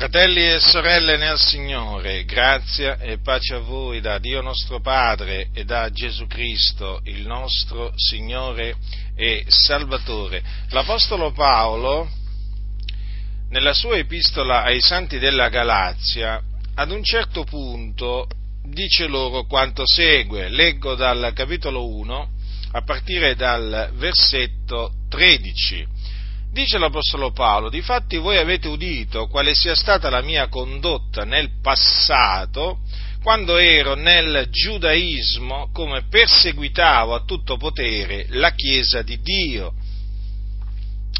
Fratelli e sorelle nel Signore, grazia e pace a voi da Dio nostro Padre e da Gesù Cristo, il nostro Signore e Salvatore. L'Apostolo Paolo, nella sua epistola ai santi della Galazia, ad un certo punto dice loro quanto segue. Leggo dal capitolo 1 a partire dal versetto 13 Dice l'Apostolo Paolo, difatti voi avete udito quale sia stata la mia condotta nel passato, quando ero nel giudaismo, come perseguitavo a tutto potere la Chiesa di Dio.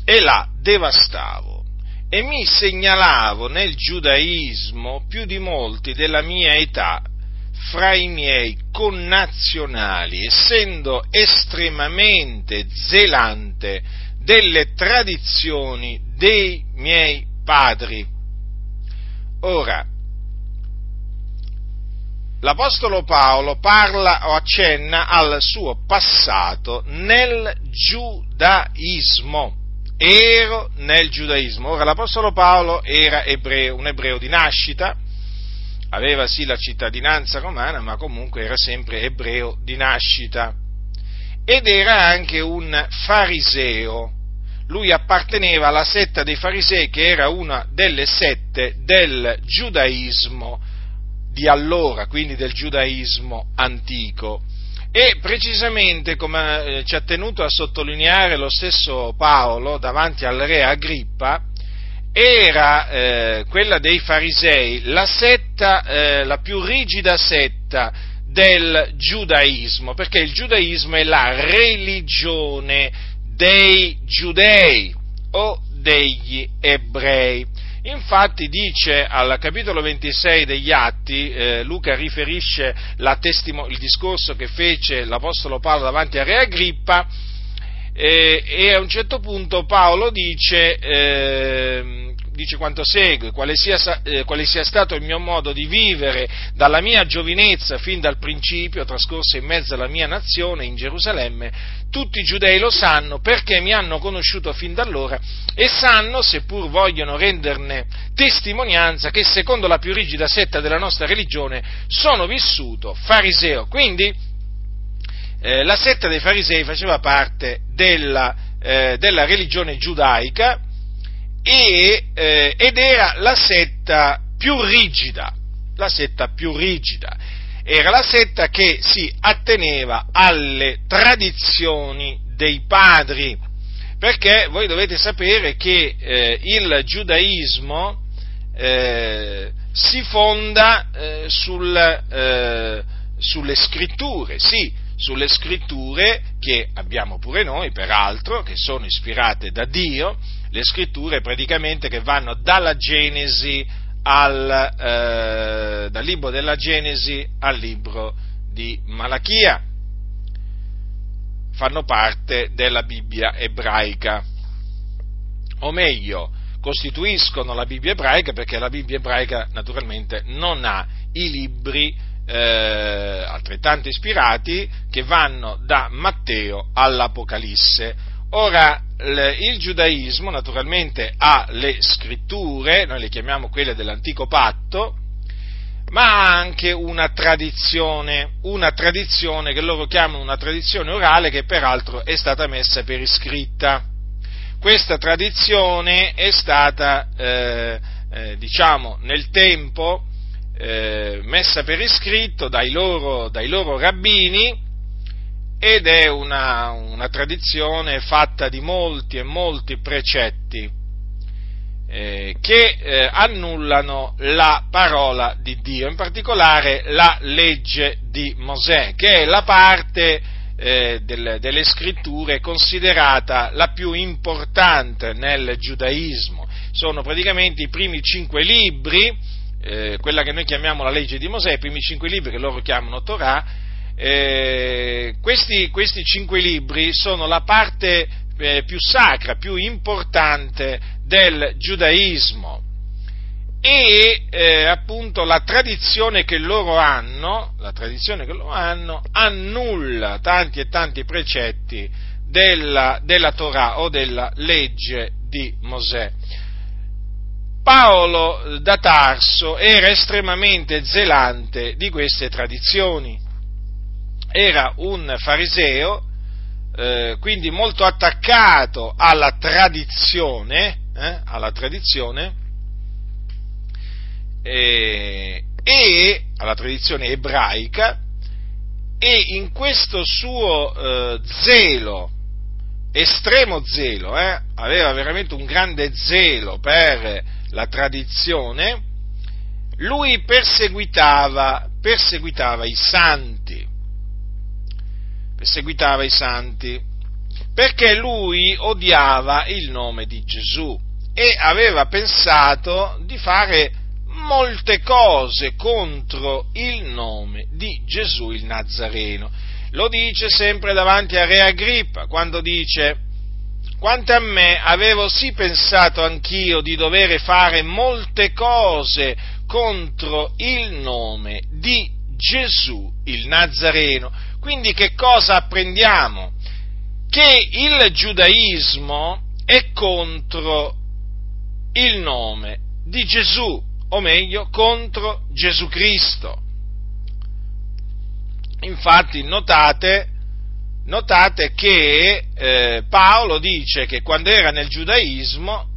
E la devastavo. E mi segnalavo nel giudaismo più di molti della mia età fra i miei connazionali, essendo estremamente zelante delle tradizioni dei miei padri. Ora, l'Apostolo Paolo parla o accenna al suo passato nel giudaismo. Ero nel giudaismo. Ora, l'Apostolo Paolo era ebreo, un ebreo di nascita, aveva sì la cittadinanza romana, ma comunque era sempre ebreo di nascita ed era anche un fariseo. Lui apparteneva alla setta dei farisei che era una delle sette del giudaismo di allora, quindi del giudaismo antico. E precisamente, come eh, ci ha tenuto a sottolineare lo stesso Paolo davanti al re Agrippa, era eh, quella dei farisei la setta, eh, la più rigida setta del giudaismo, perché il giudaismo è la religione dei giudei o degli ebrei. Infatti dice al capitolo 26 degli Atti, eh, Luca riferisce testimo- il discorso che fece l'Apostolo Paolo davanti a Re Agrippa eh, e a un certo punto Paolo dice, eh, dice quanto segue, quale sia, eh, quale sia, stato il mio modo di vivere dalla mia giovinezza fin dal principio, trascorso in mezzo alla mia nazione, in Gerusalemme, tutti i giudei lo sanno perché mi hanno conosciuto fin da allora e sanno, seppur vogliono renderne testimonianza, che secondo la più rigida setta della nostra religione sono vissuto fariseo. Quindi eh, la setta dei farisei faceva parte della, eh, della religione giudaica, e, eh, ed era la setta più rigida, la setta più rigida, era la setta che si atteneva alle tradizioni dei padri, perché voi dovete sapere che eh, il giudaismo eh, si fonda eh, sul, eh, sulle scritture, sì, sulle scritture che abbiamo pure noi, peraltro, che sono ispirate da Dio, le scritture praticamente che vanno dalla Genesi al, eh, dal libro della Genesi al libro di Malachia, fanno parte della Bibbia ebraica, o meglio, costituiscono la Bibbia ebraica perché la Bibbia ebraica naturalmente non ha i libri eh, altrettanto ispirati che vanno da Matteo all'Apocalisse. Ora, il giudaismo naturalmente ha le scritture, noi le chiamiamo quelle dell'antico patto, ma ha anche una tradizione, una tradizione che loro chiamano una tradizione orale che peraltro è stata messa per iscritta. Questa tradizione è stata, eh, eh, diciamo, nel tempo eh, messa per iscritto dai loro, dai loro rabbini ed è una, una, tradizione fatta di molti e molti precetti eh, che eh, annullano la parola di Dio, in particolare la legge di Mosè, che è la parte eh, del, delle scritture considerata la più importante nel giudaismo. Sono praticamente i primi cinque libri, eh, quella che noi chiamiamo la legge di Mosè, i primi cinque libri che loro chiamano Torah, eh, questi, questi, cinque libri sono la parte eh, più sacra, più importante del giudaismo e eh, appunto la tradizione che loro hanno, la tradizione che loro hanno annulla tanti e tanti precetti della, della Torah o della legge di Mosè. Paolo da Tarso era estremamente zelante di queste tradizioni. Era un fariseo, eh, quindi molto attaccato alla tradizione, eh, alla tradizione eh, e alla tradizione ebraica e in questo suo eh, zelo, estremo zelo, eh, aveva veramente un grande zelo per la tradizione, lui perseguitava, perseguitava i santi, perseguitava i santi, perché lui odiava il nome di Gesù e aveva pensato di fare molte cose contro il nome di Gesù il Nazareno. Lo dice sempre davanti a Re Agrippa, quando dice, quanto a me avevo sì pensato anch'io di dover fare molte cose contro il nome di Gesù il Nazareno. Quindi che cosa apprendiamo? Che il giudaismo è contro il nome di Gesù o meglio contro Gesù Cristo. Infatti notate, notate che eh, Paolo dice che quando era nel giudaismo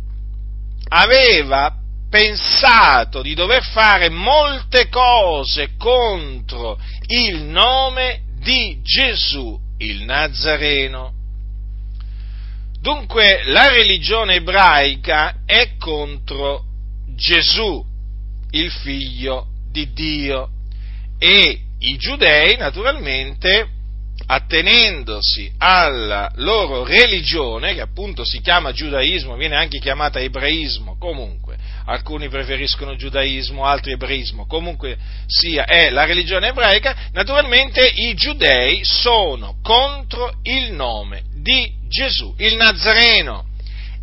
aveva pensato di dover fare molte cose contro il nome di Gesù il Nazareno. Dunque la religione ebraica è contro Gesù, il figlio di Dio. E i giudei, naturalmente, attenendosi alla loro religione, che appunto si chiama giudaismo, viene anche chiamata ebraismo, comunque, alcuni preferiscono giudaismo, altri ebraismo, comunque sia, è la religione ebraica, naturalmente i giudei sono contro il nome di Gesù, il Nazareno.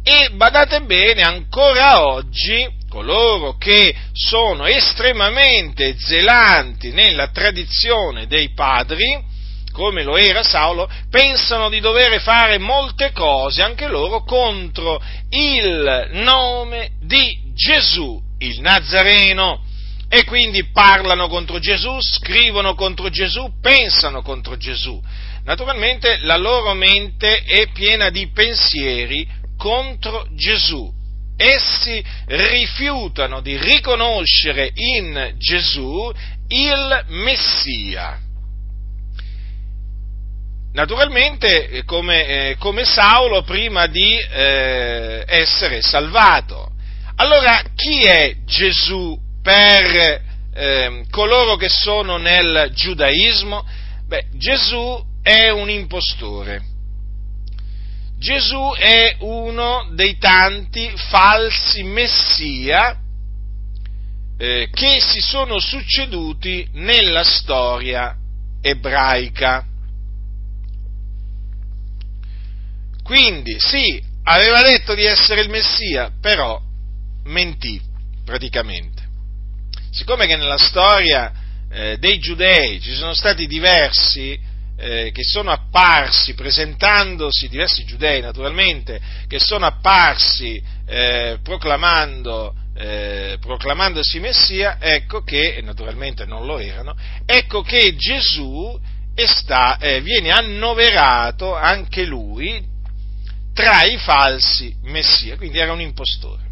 E badate bene, ancora oggi coloro che sono estremamente zelanti nella tradizione dei padri, come lo era Saulo, pensano di dover fare molte cose anche loro contro il nome di Gesù, il Nazareno. E quindi parlano contro Gesù, scrivono contro Gesù, pensano contro Gesù. Naturalmente la loro mente è piena di pensieri contro Gesù essi rifiutano di riconoscere in Gesù il Messia. Naturalmente eh, come, eh, come Saulo prima di eh, essere salvato. Allora chi è Gesù per eh, coloro che sono nel giudaismo? Beh, Gesù è un impostore Gesù è uno dei tanti falsi messia eh, che si sono succeduti nella storia ebraica. Quindi sì, aveva detto di essere il Messia, però mentì praticamente. Siccome che nella storia eh, dei giudei ci sono stati diversi eh, che sono apparsi presentandosi, diversi giudei naturalmente, che sono apparsi eh, proclamando, eh, proclamandosi Messia, ecco che, e naturalmente non lo erano, ecco che Gesù sta, eh, viene annoverato anche lui tra i falsi Messia, quindi era un impostore.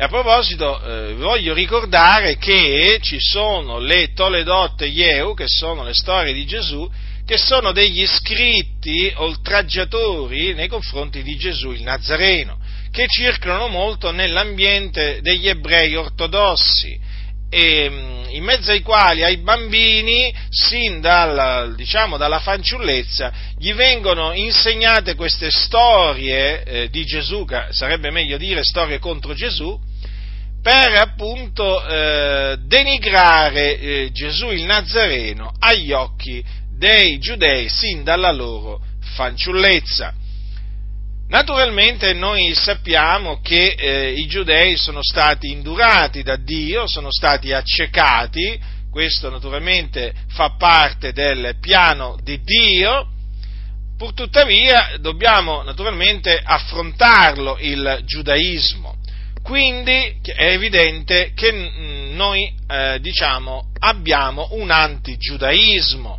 E a proposito, eh, voglio ricordare che ci sono le Toledot Yeu, che sono le storie di Gesù, che sono degli scritti oltraggiatori nei confronti di Gesù il Nazareno, che circolano molto nell'ambiente degli ebrei ortodossi, e, mm, in mezzo ai quali ai bambini, sin dal, diciamo, dalla fanciullezza, gli vengono insegnate queste storie eh, di Gesù, sarebbe meglio dire storie contro Gesù, per appunto eh, denigrare eh, Gesù il Nazareno agli occhi dei giudei sin dalla loro fanciullezza. Naturalmente noi sappiamo che eh, i giudei sono stati indurati da Dio, sono stati accecati, questo naturalmente fa parte del piano di Dio, purtuttavia dobbiamo naturalmente affrontarlo il giudaismo Quindi è evidente che mm, noi, eh, diciamo, abbiamo un antigiudaismo.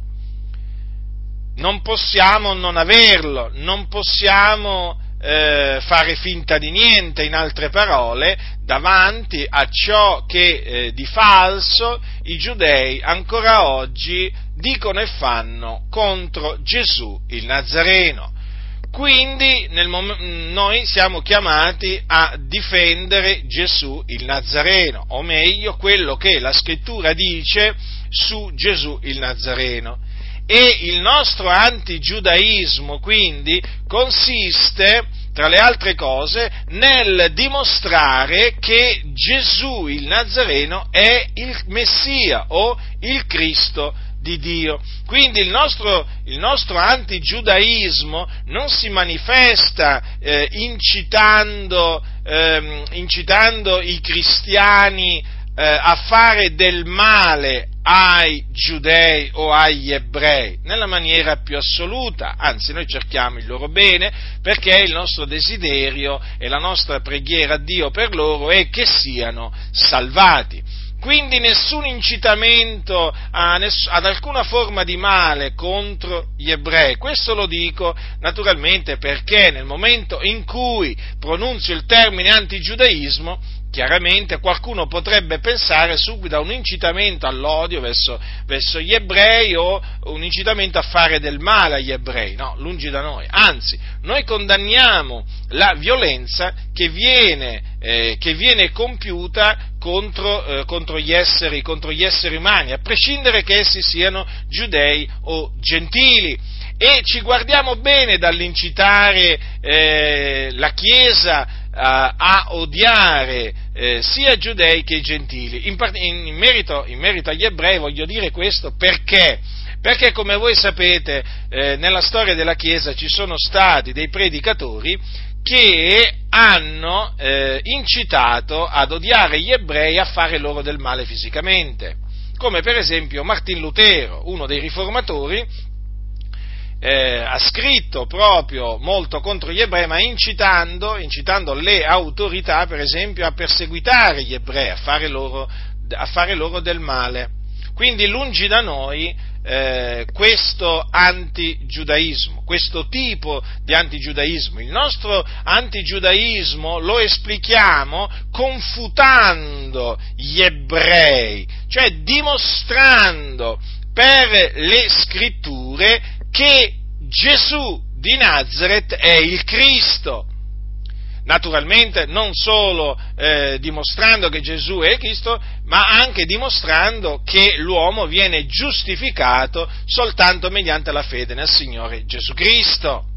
Non possiamo non averlo, non possiamo eh, fare finta di niente, in altre parole, davanti a ciò che eh, di falso i giudei ancora oggi dicono e fanno contro Gesù il Nazareno. Quindi mom- noi siamo chiamati a difendere Gesù il Nazareno, o meglio quello che la scrittura dice su Gesù il Nazareno. E il nostro antigiudaismo quindi consiste, tra le altre cose, nel dimostrare che Gesù il Nazareno è il Messia o il Cristo di Dio. Quindi il nostro, il nostro antigiudaismo non si manifesta eh, incitando, eh, incitando, i cristiani eh, a fare del male ai giudei o agli ebrei nella maniera più assoluta, anzi noi cerchiamo il loro bene perché il nostro desiderio e la nostra preghiera a Dio per loro è che siano salvati. Quindi nessun incitamento ness- ad alcuna forma di male contro gli ebrei. Questo lo dico naturalmente perché nel momento in cui pronunzio il termine antigiudaismo chiaramente qualcuno potrebbe pensare subito a un incitamento all'odio verso, verso, gli ebrei o un incitamento a fare del male agli ebrei, no, lungi da noi, anzi, noi condanniamo la violenza che viene, eh, che viene compiuta contro, eh, contro, gli esseri, contro gli esseri umani, a prescindere che essi siano giudei o gentili. E ci guardiamo bene dall'incitare eh, la Chiesa a, a odiare eh, sia giudei che gentili. In, in, in, merito, in, merito, agli ebrei voglio dire questo perché? Perché come voi sapete eh, nella storia della Chiesa ci sono stati dei predicatori che hanno eh, incitato ad odiare gli ebrei a fare loro del male fisicamente, come per esempio Martin Lutero, uno dei riformatori, eh, ha scritto proprio molto contro gli ebrei, ma incitando, incitando, le autorità, per esempio, a perseguitare gli ebrei, a fare loro, a fare loro del male. Quindi lungi da noi eh, questo antigiudaismo, questo tipo di antigiudaismo. Il nostro antigiudaismo lo esplichiamo confutando gli ebrei, cioè dimostrando per le scritture che Gesù di Nazareth è il Cristo. Naturalmente non solo eh, dimostrando che Gesù è il Cristo, ma anche dimostrando che l'uomo viene giustificato soltanto mediante la fede nel Signore Gesù Cristo.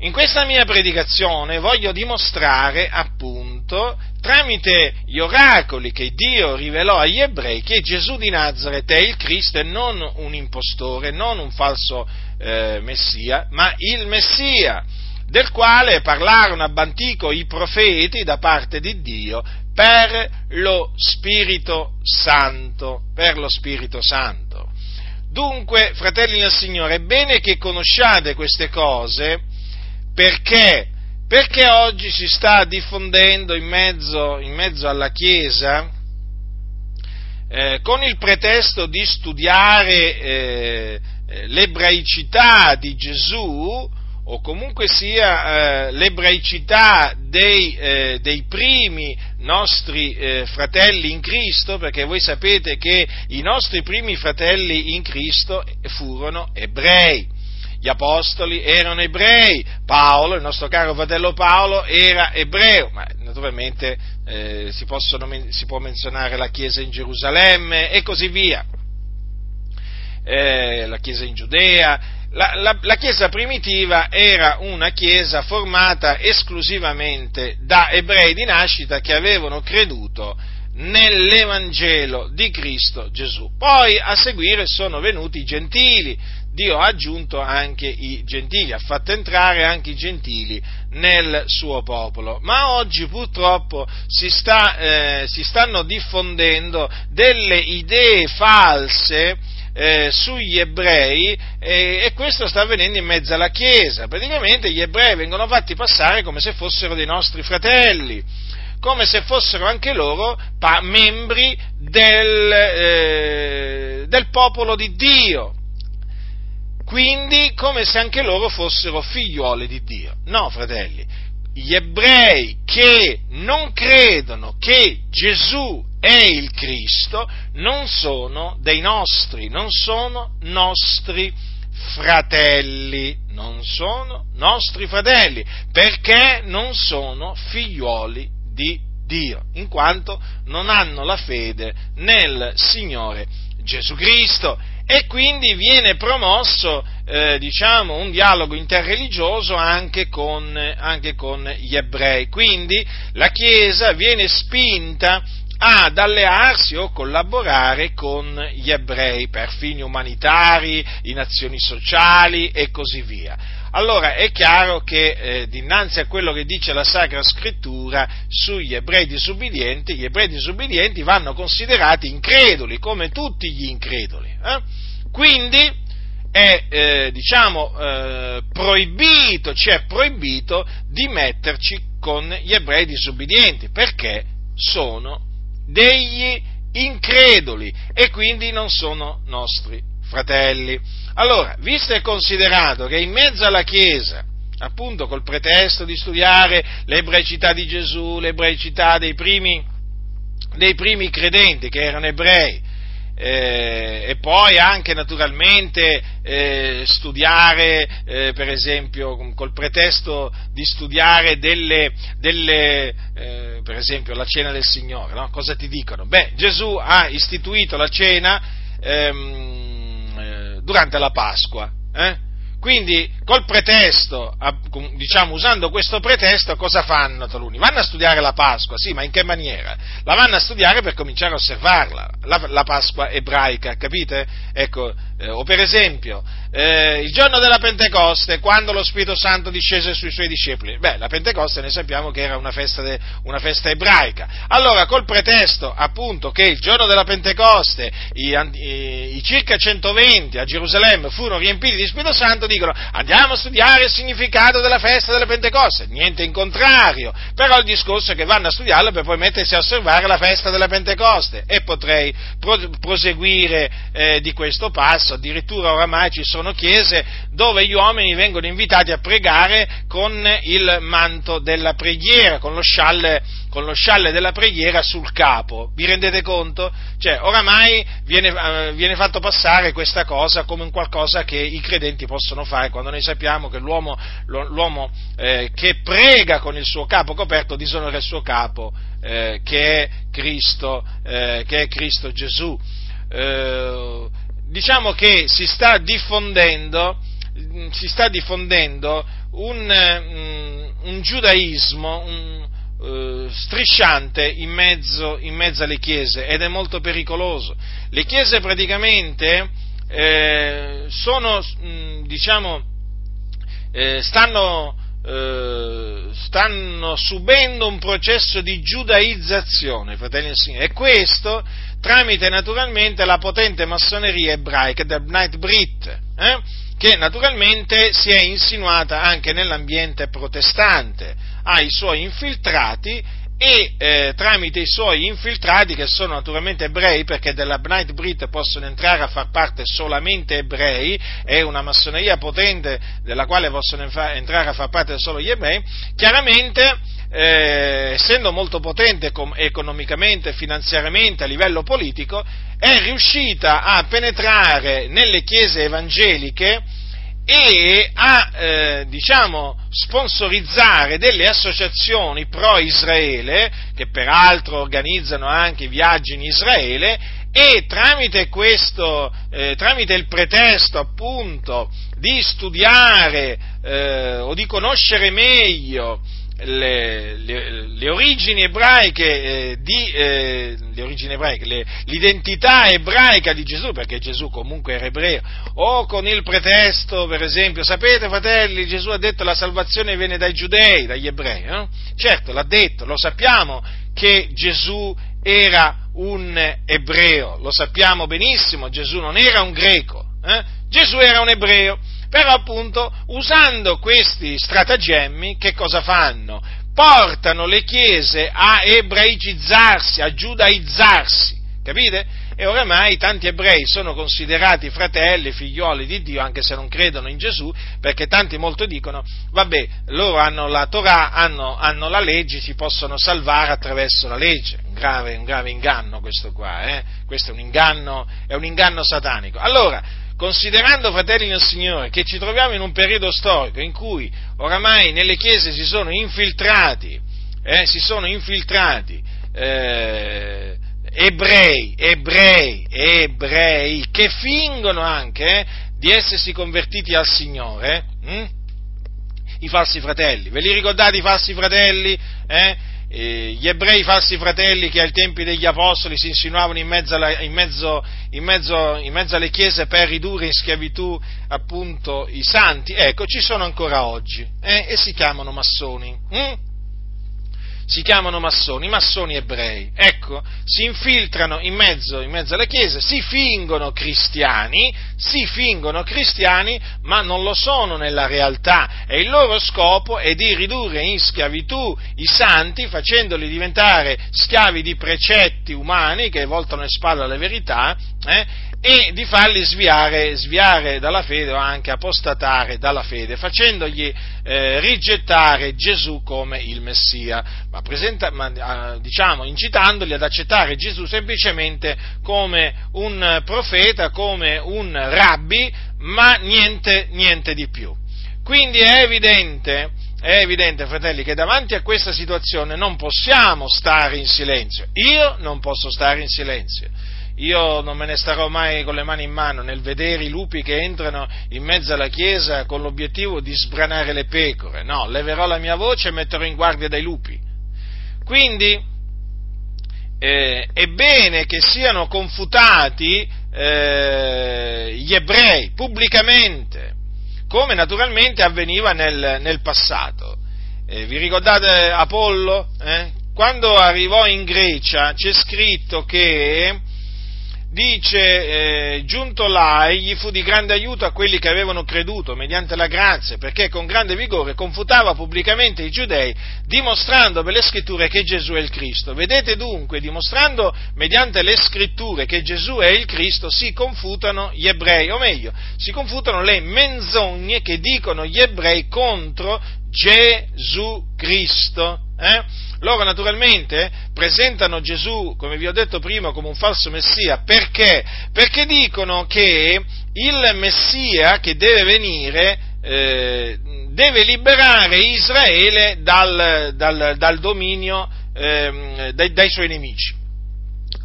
In questa mia predicazione voglio dimostrare appunto tramite gli oracoli che Dio rivelò agli ebrei che Gesù di Nazareth è il Cristo e non un impostore, non un falso eh, Messia, ma il Messia, del quale parlarono ab antico i profeti da parte di Dio per lo Spirito Santo, per lo Spirito Santo. Dunque, fratelli del Signore, è bene che conosciate queste cose, perché? Perché oggi si sta diffondendo in mezzo, in mezzo alla Chiesa, eh, con il pretesto di studiare eh, l'ebraicità di Gesù, o comunque sia eh, l'ebraicità dei, eh, dei, primi nostri eh, fratelli in Cristo, perché voi sapete che i nostri primi fratelli in Cristo furono ebrei gli apostoli erano ebrei, Paolo, il nostro caro fratello Paolo, era ebreo, ma naturalmente eh, si, possono, si, può menzionare la chiesa in Gerusalemme e così via, eh, la chiesa in Giudea. La, la, la chiesa primitiva era una chiesa formata esclusivamente da ebrei di nascita che avevano creduto nell'Evangelo di Cristo Gesù. Poi a seguire sono venuti i gentili, Dio ha aggiunto anche i gentili, ha fatto entrare anche i gentili nel suo popolo. Ma oggi purtroppo si, sta, eh, si stanno diffondendo delle idee false eh, sugli ebrei eh, e questo sta avvenendo in mezzo alla Chiesa. Praticamente gli ebrei vengono fatti passare come se fossero dei nostri fratelli come se fossero anche loro pa- membri del, eh, del popolo di Dio. Quindi come se anche loro fossero figliuoli di Dio. No, fratelli, gli ebrei che non credono che Gesù è il Cristo non sono dei nostri, non sono nostri fratelli, non sono nostri fratelli, perché non sono figlioli di Dio, in quanto non hanno la fede nel Signore Gesù Cristo e quindi viene promosso eh, diciamo, un dialogo interreligioso anche con, anche con gli ebrei. Quindi la Chiesa viene spinta ad allearsi o collaborare con gli ebrei per fini umanitari, in azioni sociali e così via. Allora è chiaro che eh, dinanzi a quello che dice la Sacra Scrittura sugli ebrei disubbidienti, gli ebrei disubbidienti vanno considerati increduli come tutti gli increduli. Eh? Quindi è eh, diciamo, eh, proibito, ci è proibito di metterci con gli ebrei disubbidienti perché sono degli increduli e quindi non sono nostri fratelli. Allora, visto e considerato che in mezzo alla Chiesa, appunto col pretesto di studiare l'ebraicità di Gesù, l'ebraicità dei primi, dei primi credenti che erano ebrei, eh, e poi anche naturalmente eh, studiare, eh, per esempio, col pretesto di studiare delle, delle eh, per esempio, la cena del Signore, no? cosa ti dicono? Beh, Gesù ha istituito la cena ehm, eh, durante la Pasqua, eh? Quindi, col pretesto, diciamo usando questo pretesto, cosa fanno taluni? Vanno a studiare la Pasqua, sì, ma in che maniera? La vanno a studiare per cominciare a osservarla, la, la Pasqua ebraica, capite? Ecco, eh, o per esempio, eh, il giorno della Pentecoste, quando lo Spirito Santo discese sui suoi discepoli. Beh, la Pentecoste noi sappiamo che era una festa, de, una festa ebraica. Allora, col pretesto appunto che il giorno della Pentecoste i, i, i circa 120 a Gerusalemme furono riempiti di Spirito Santo, dicono andiamo a studiare il significato della festa della Pentecoste. Niente in contrario, però il discorso è che vanno a studiarlo per poi mettersi a osservare la festa della Pentecoste. E potrei pro, proseguire eh, di questo passo, addirittura oramai ci sono chiese dove gli uomini vengono invitati a pregare con il manto della preghiera, con lo scialle, con lo scialle della preghiera sul capo. Vi rendete conto? Cioè, oramai viene, uh, viene, fatto passare questa cosa come un qualcosa che i credenti possono fare, quando noi sappiamo che l'uomo, l'uomo eh, che prega con il suo capo coperto disonora il suo capo, eh, che, è Cristo, eh, che è Cristo Gesù. Eh, diciamo che si sta diffondendo, si sta diffondendo un, mm, un giudaismo un, uh, strisciante in mezzo, in mezzo, alle chiese ed è molto pericoloso. Le chiese praticamente eh, sono, mm, diciamo, eh, stanno, eh, stanno subendo un processo di giudaizzazione, fratelli e signori, e questo tramite naturalmente la potente massoneria ebraica del Bnait Brit, eh, che naturalmente si è insinuata anche nell'ambiente protestante, ha i suoi infiltrati e eh, tramite i suoi infiltrati, che sono naturalmente ebrei, perché della Bnait Brit possono entrare a far parte solamente ebrei, è una massoneria potente della quale possono entrare a far parte solo gli ebrei, chiaramente eh, essendo molto potente economicamente, finanziariamente, a livello politico, è riuscita a penetrare nelle chiese evangeliche e a, eh, diciamo, sponsorizzare delle associazioni pro-Israele, che peraltro organizzano anche viaggi in Israele, e tramite questo, eh, tramite il pretesto appunto di studiare eh, o di conoscere meglio le, le, le, origini ebraiche, eh, di, eh, le origini ebraiche le, l'identità ebraica di Gesù, perché Gesù comunque era ebreo, o con il pretesto, per esempio, sapete fratelli, Gesù ha detto la salvazione viene dai giudei, dagli ebrei, no? certo l'ha detto, lo sappiamo che Gesù era un ebreo, lo sappiamo benissimo, Gesù non era un greco, eh? Gesù era un ebreo però appunto usando questi stratagemmi che cosa fanno? portano le chiese a ebraicizzarsi, a giudaizzarsi, capite? E oramai tanti ebrei sono considerati fratelli, figlioli di Dio, anche se non credono in Gesù, perché tanti molto dicono, vabbè, loro hanno la Torah, hanno, hanno la legge, si possono salvare attraverso la legge. Un grave, un grave inganno questo qua, eh? Questo è un inganno, è un inganno satanico. Allora, considerando, fratelli del Signore, che ci troviamo in un periodo storico in cui oramai nelle chiese si sono infiltrati, eh, si sono infiltrati eh, ebrei, ebrei, ebrei, che fingono anche eh, di essersi convertiti al Signore, hm? i falsi fratelli, ve li ricordate i falsi fratelli? Eh? Eh, gli ebrei falsi fratelli che ai tempi degli apostoli si insinuavano in mezzo, alla, in, mezzo, in, mezzo, in mezzo, alle chiese per ridurre in schiavitù appunto i santi, ecco, ci sono ancora oggi eh, e si chiamano massoni. Hm? Si chiamano massoni, massoni ebrei, ecco, si infiltrano in mezzo, in mezzo alle chiese, si fingono cristiani, si fingono cristiani, ma non lo sono nella realtà. E il loro scopo è di ridurre in schiavitù i santi facendoli diventare schiavi di precetti umani che voltano le spalle alle verità eh, e di farli sviare, sviare, dalla fede o anche apostatare dalla fede, facendogli eh, rigettare Gesù come il Messia, ma, presenta, ma ah, diciamo, incitandoli ad accettare Gesù semplicemente come un profeta, come un rabbi, ma niente, niente di più. Quindi è evidente, è evidente, fratelli, che davanti a questa situazione non possiamo stare in silenzio. Io non posso stare in silenzio io non me ne starò mai con le mani in mano nel vedere i lupi che entrano in mezzo alla chiesa con l'obiettivo di sbranare le pecore, no, leverò la mia voce e metterò in guardia dai lupi. Quindi eh, è bene che siano confutati eh, gli ebrei pubblicamente, come naturalmente avveniva nel, nel passato. Eh, vi ricordate Apollo? Eh? Quando arrivò in Grecia c'è scritto che dice, eh, giunto là, egli fu di grande aiuto a quelli che avevano creduto mediante la grazia, perché con grande vigore confutava pubblicamente i giudei, dimostrando per le scritture che Gesù è il Cristo. Vedete dunque, dimostrando mediante le scritture che Gesù è il Cristo, si confutano gli ebrei, o meglio, si confutano le menzogne che dicono gli ebrei contro Gesù Cristo. Eh? Loro naturalmente presentano Gesù, come vi ho detto prima, come un falso Messia. Perché? Perché dicono che il Messia che deve venire eh, deve liberare Israele dal, dal, dal dominio eh, dai, dai suoi nemici.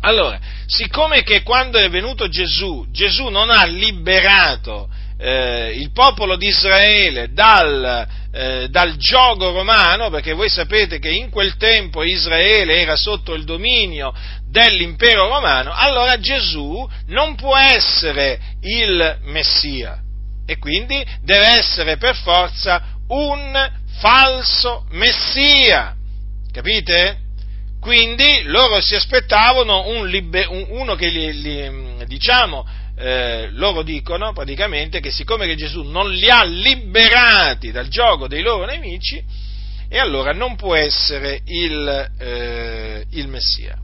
Allora, siccome che quando è venuto Gesù, Gesù non ha liberato eh, il popolo di Israele dal, eh, dal gioco romano, perché voi sapete che in quel tempo Israele era sotto il dominio dell'impero romano, allora Gesù non può essere il Messia e quindi deve essere per forza un falso Messia. Capite? Quindi loro si aspettavano un liber- un, uno che li, li, diciamo, eh, loro dicono praticamente che siccome che Gesù non li ha liberati dal gioco dei loro nemici, e allora non può essere il, eh, il Messia.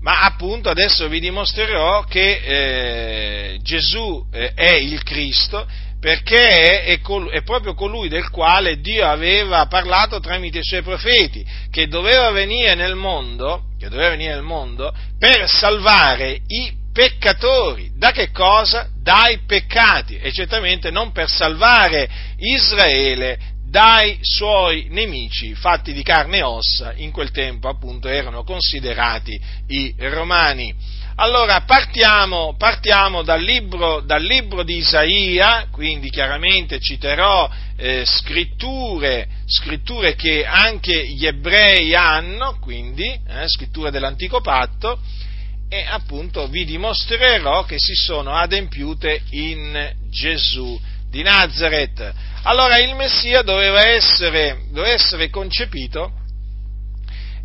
Ma appunto adesso vi dimostrerò che eh, Gesù eh, è il Cristo perché è, col, è, proprio colui del quale Dio aveva parlato tramite i suoi profeti, che doveva venire nel mondo, doveva venire nel mondo per salvare i peccatori. Da che cosa? Dai peccati e certamente non per salvare Israele dai suoi nemici fatti di carne e ossa, in quel tempo appunto erano considerati i romani. Allora partiamo, partiamo dal, libro, dal, libro, di Isaia, quindi chiaramente citerò eh, scritture, scritture, che anche gli ebrei hanno, quindi eh, scritture dell'antico patto, e appunto vi dimostrerò che si sono adempiute in Gesù di Nazareth. Allora il Messia doveva essere, doveva essere concepito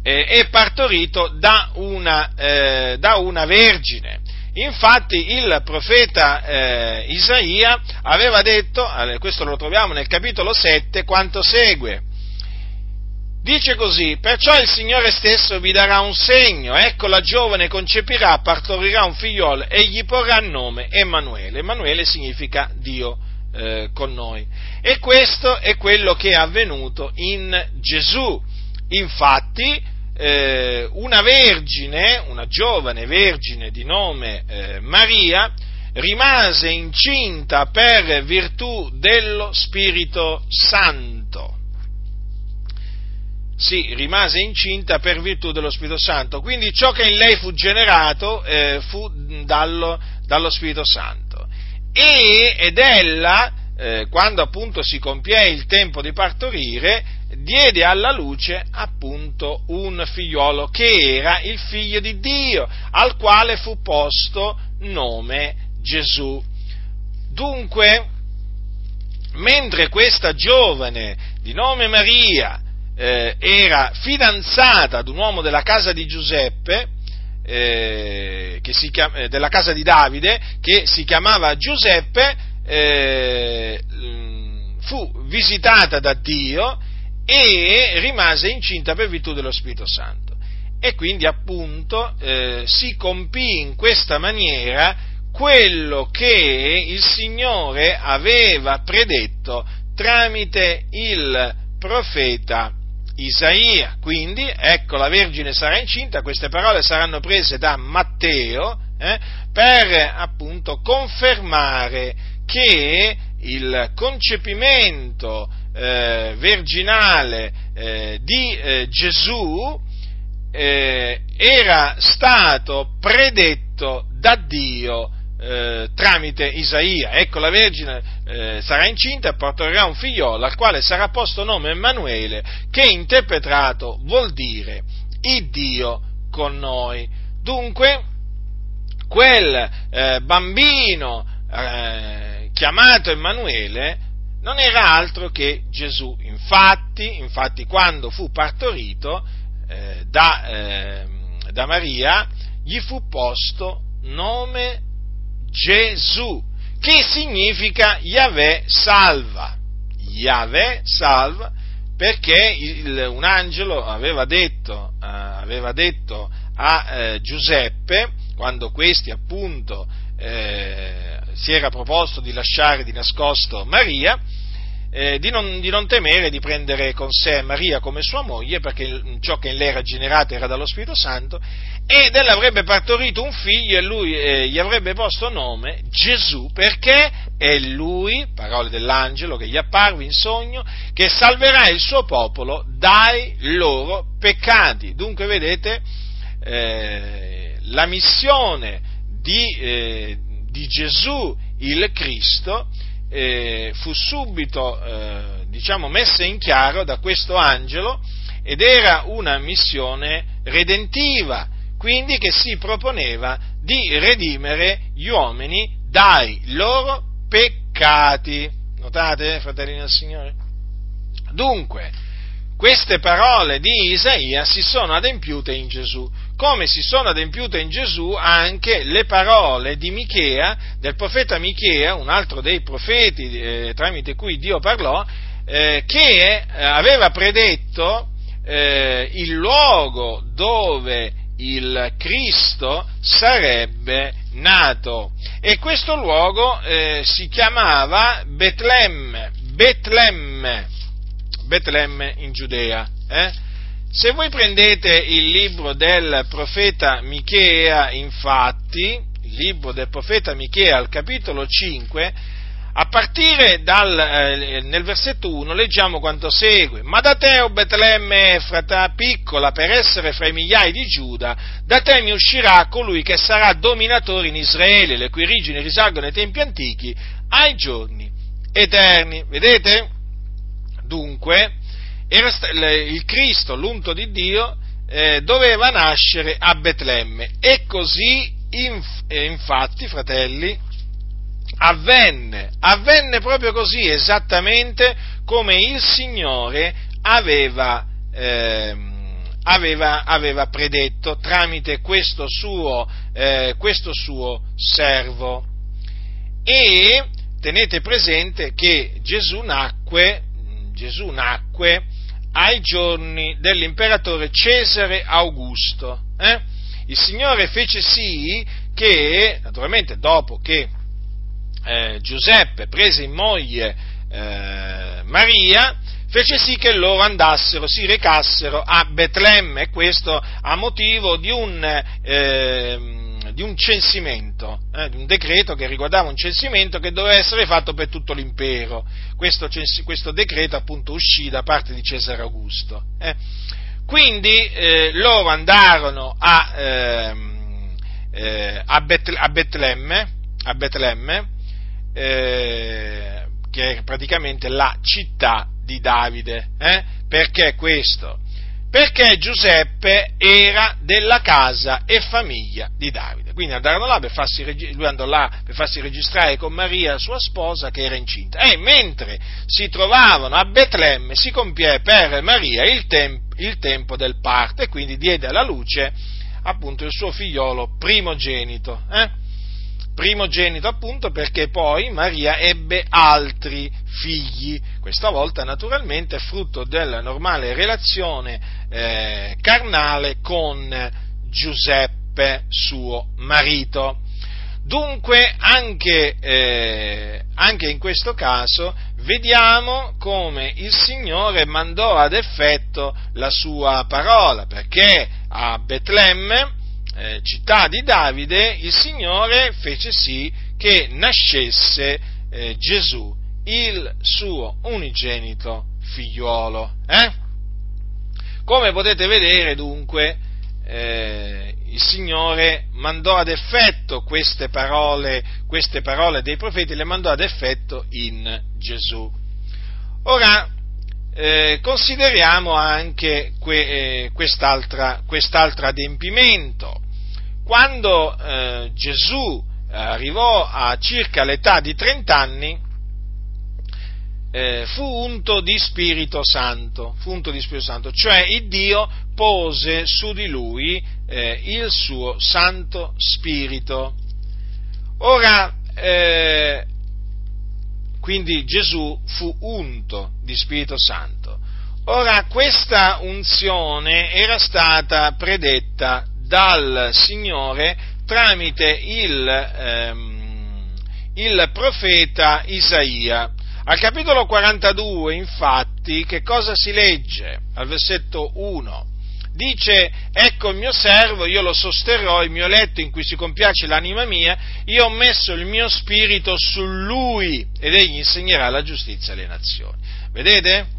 eh, e partorito da una, eh, da una, vergine. Infatti il profeta eh, Isaia aveva detto, questo lo troviamo nel capitolo 7, quanto segue Dice così, perciò il Signore stesso vi darà un segno, ecco la giovane concepirà, partorirà un figliolo e gli porrà nome Emanuele. Emanuele significa Dio eh, con noi. E questo è quello che è avvenuto in Gesù. Infatti, eh, una vergine, una giovane vergine di nome eh, Maria, rimase incinta per virtù dello Spirito Santo. Sì, rimase incinta per virtù dello Spirito Santo. Quindi ciò che in lei fu generato eh, fu dallo, dallo, Spirito Santo. E, ed ella, eh, quando appunto si compie il tempo di partorire, diede alla luce appunto un figliuolo che era il figlio di Dio, al quale fu posto nome Gesù. Dunque, mentre questa giovane di nome Maria eh, era fidanzata ad un uomo della casa di Giuseppe, eh, chiama, eh, della casa di Davide, che si chiamava Giuseppe, eh, fu visitata da Dio e rimase incinta per virtù dello Spirito Santo. E quindi appunto eh, si compì in questa maniera quello che il Signore aveva predetto tramite il profeta Isaia. Quindi, ecco, la Vergine sarà incinta, queste parole saranno prese da Matteo eh, per appunto confermare che il concepimento eh, virginale eh, di eh, Gesù eh, era stato predetto da Dio eh, tramite Isaia. Ecco, la Vergine eh, sarà incinta e porterà un figliolo al quale sarà posto nome Emanuele, che interpretato vuol dire il Dio con noi. Dunque, quel eh, bambino eh, chiamato Emanuele non era altro che Gesù. Infatti, infatti quando fu partorito eh, da, ehm, da Maria, gli fu posto nome Gesù, che significa Yahweh salva. Yahweh salva perché il, un angelo aveva detto, uh, aveva detto a uh, Giuseppe, quando questi appunto eh, si era proposto di lasciare di nascosto Maria, eh, di, non, di, non, temere di prendere con sé Maria come sua moglie, perché ciò che in lei era generato era dallo Spirito Santo, ed ella avrebbe partorito un figlio e lui eh, gli avrebbe posto nome Gesù, perché è lui, parole dell'angelo che gli apparve in sogno, che salverà il suo popolo dai loro peccati. Dunque, vedete, eh, la missione di, eh, di Gesù il Cristo eh, fu subito eh, diciamo, messa in chiaro da questo angelo ed era una missione redentiva, quindi che si proponeva di redimere gli uomini dai loro peccati. Notate, fratelli del Signore? Dunque, queste parole di Isaia si sono adempiute in Gesù come si sono adempiute in Gesù anche le parole di Michea, del profeta Michea, un altro dei profeti eh, tramite cui Dio parlò, eh, che eh, aveva predetto eh, il luogo dove il Cristo sarebbe nato. E questo luogo eh, si chiamava Betlemme, Betlemme, Betlemme in Giudea. Eh? Se voi prendete il libro del profeta Michea, infatti, il libro del profeta Michea al capitolo 5, a partire dal, eh, nel versetto 1 leggiamo quanto segue. Ma da te, o Betlemme Efrata, piccola per essere fra i migliaia di Giuda, da te mi uscirà colui che sarà dominatore in Israele, le cui origini risalgono ai tempi antichi, ai giorni eterni. Vedete? Dunque, il Cristo, l'unto di Dio, eh, doveva nascere a Betlemme e così inf, eh, infatti, fratelli, avvenne, avvenne proprio così, esattamente come il Signore aveva, eh, aveva, aveva predetto tramite questo suo, eh, questo suo servo. E tenete presente che Gesù nacque, Gesù nacque ai giorni dell'imperatore Cesare Augusto. Eh? Il Signore fece sì che, naturalmente dopo che eh, Giuseppe prese in moglie eh, Maria, fece sì che loro andassero, si recassero a Betlemme, questo a motivo di un, eh, di un censimento, eh, di un decreto che riguardava un censimento che doveva essere fatto per tutto l'impero. Questo, questo decreto appunto uscì da parte di Cesare Augusto. Eh. Quindi eh, loro andarono a, ehm, eh, a, Betle- a Betlemme, a Betlemme eh, che è praticamente la città di Davide. Eh? Perché questo? Perché Giuseppe era della casa e famiglia di Davide. Quindi andarono là per farsi, lui andò là per farsi registrare con Maria, sua sposa, che era incinta. E mentre si trovavano a Betlemme si compie per Maria il, temp- il tempo del parto e quindi diede alla luce appunto il suo figliolo primogenito. Eh? primogenito appunto perché poi Maria ebbe altri figli, questa volta naturalmente frutto della normale relazione eh, carnale con Giuseppe, suo marito. Dunque anche, eh, anche in questo caso vediamo come il Signore mandò ad effetto la sua parola, perché a Betlemme eh, città di Davide, il Signore fece sì che nascesse eh, Gesù, il suo unigenito figliuolo. Eh? Come potete vedere dunque, eh, il Signore mandò ad effetto queste parole, queste parole dei profeti, le mandò ad effetto in Gesù. Ora, eh, consideriamo anche que, eh, quest'altra, quest'altro adempimento quando eh, Gesù arrivò a circa l'età di 30 anni, eh, fu unto di Spirito Santo, fu unto di Spirito Santo, cioè il Dio pose su di lui eh, il suo Santo Spirito. Ora, eh, quindi Gesù fu unto di Spirito Santo. Ora, questa unzione era stata predetta dal Signore tramite il, ehm, il profeta Isaia. Al capitolo 42, infatti, che cosa si legge? Al versetto 1. Dice, ecco il mio servo, io lo sosterrò, il mio letto in cui si compiace l'anima mia, io ho messo il mio spirito su lui ed egli insegnerà la giustizia alle nazioni. Vedete?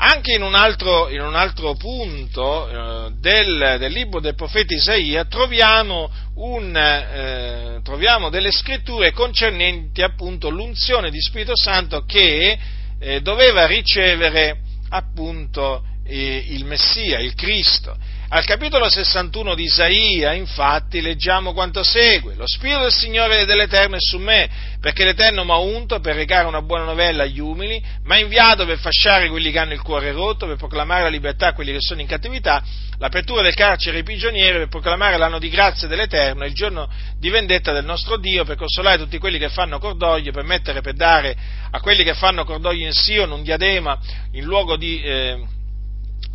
Anche in un altro, in un altro punto eh, del, del, libro del profeta Isaia troviamo, un, eh, troviamo, delle scritture concernenti appunto l'unzione di Spirito Santo che eh, doveva ricevere appunto eh, il Messia, il Cristo. Al capitolo 61 di Isaia, infatti, leggiamo quanto segue. Lo Spirito del Signore e dell'Eterno è su me, perché l'Eterno mi ha unto per recare una buona novella agli umili, mi ha inviato per fasciare quelli che hanno il cuore rotto, per proclamare la libertà a quelli che sono in cattività, l'apertura del carcere ai prigionieri, per proclamare l'anno di grazia dell'Eterno, il giorno di vendetta del nostro Dio, per consolare tutti quelli che fanno cordoglio, per mettere per dare a quelli che fanno cordoglio in Sion un diadema in luogo di... Eh,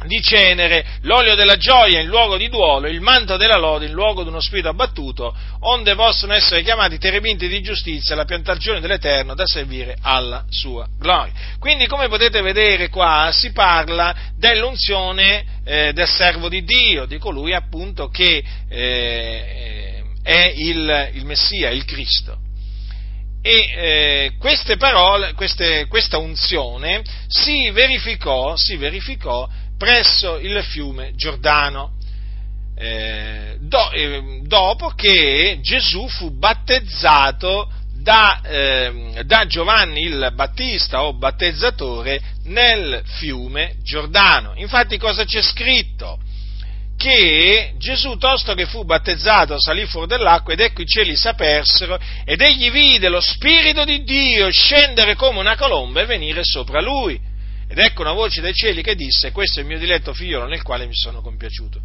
di cenere, l'olio della gioia in luogo di duolo, il manto della lode in luogo di uno spirito abbattuto, onde possono essere chiamati terebinti di giustizia, la piantagione dell'Eterno da servire alla sua gloria. Quindi, come potete vedere qua, si parla dell'unzione eh, del servo di Dio, di colui appunto che eh, è il, il Messia, il Cristo. E eh, queste parole, queste, questa unzione si verificò, si verificò presso il fiume Giordano, eh, do, eh, dopo che Gesù fu battezzato da, eh, da, Giovanni il Battista o battezzatore nel fiume Giordano. Infatti cosa c'è scritto? Che Gesù, tosto che fu battezzato, salì fuori dell'acqua ed ecco i cieli s'apersero ed egli vide lo Spirito di Dio scendere come una colomba e venire sopra lui ed ecco una voce dai cieli che disse, questo è il mio diletto figliolo nel quale mi sono compiaciuto.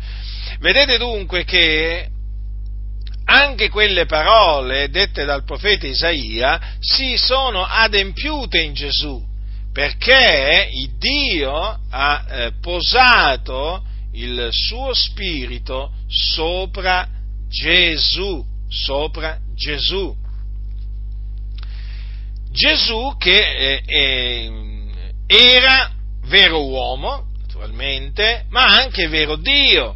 Vedete dunque che anche quelle parole dette dal profeta Isaia si sono adempiute in Gesù, perché Dio ha eh, posato il suo spirito sopra Gesù, sopra Gesù. Gesù che eh, era vero uomo, naturalmente, ma anche vero Dio.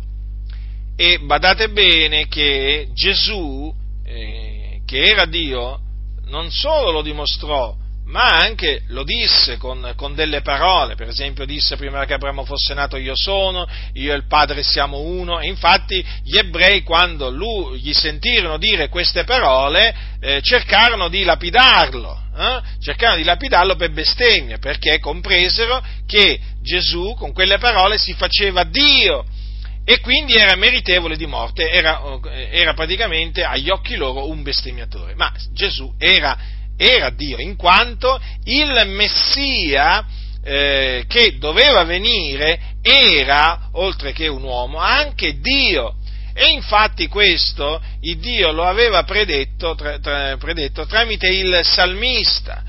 E badate bene che Gesù, eh, che era Dio, non solo lo dimostrò, ma anche lo disse con, con, delle parole, per esempio disse prima che Abramo fosse nato io sono, io e il Padre siamo uno, e infatti gli ebrei quando lui, gli sentirono dire queste parole eh, cercarono di lapidarlo, eh? cercarono di lapidarlo per bestemmie, perché compresero che Gesù con quelle parole si faceva Dio. E quindi era meritevole di morte, era, era praticamente agli occhi loro un bestemmiatore, ma Gesù era, era Dio, in quanto il Messia eh, che doveva venire era, oltre che un uomo, anche Dio. E infatti questo il Dio lo aveva predetto, tra, tra, predetto tramite il salmista.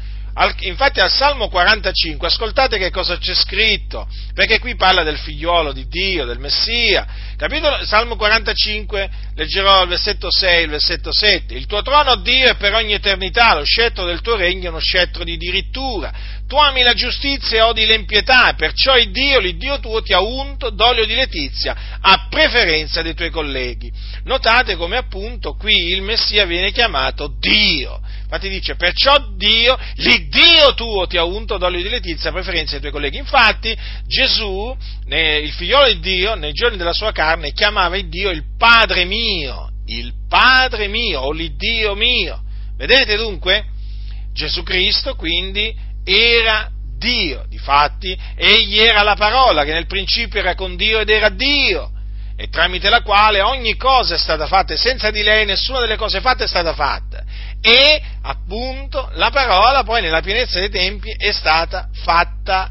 Infatti al Salmo 45, ascoltate che cosa c'è scritto, perché qui parla del figliuolo di Dio, del Messia. Capitolo, Salmo 45, leggerò il versetto 6 e il versetto 7. Il tuo trono, Dio, è per ogni eternità, lo scettro del tuo regno è uno scettro di dirittura. Tu ami la giustizia e odi l'empietà, perciò il Dio, l'Iddio tuo, ti ha unto d'olio di letizia, a preferenza dei tuoi colleghi. Notate come appunto qui il Messia viene chiamato Dio. Infatti dice, perciò Dio, l'Iddio tuo ti ha unto d'olio di letizia a preferenza dei tuoi colleghi. Infatti Gesù, il figliolo di Dio, nei giorni della sua carne, chiamava il Dio il Padre mio, il Padre mio o l'Iddio mio. Vedete dunque? Gesù Cristo quindi era Dio, difatti egli era la parola che nel principio era con Dio ed era Dio e tramite la quale ogni cosa è stata fatta e senza di lei nessuna delle cose fatte è stata fatta. E appunto la parola poi nella pienezza dei tempi è stata fatta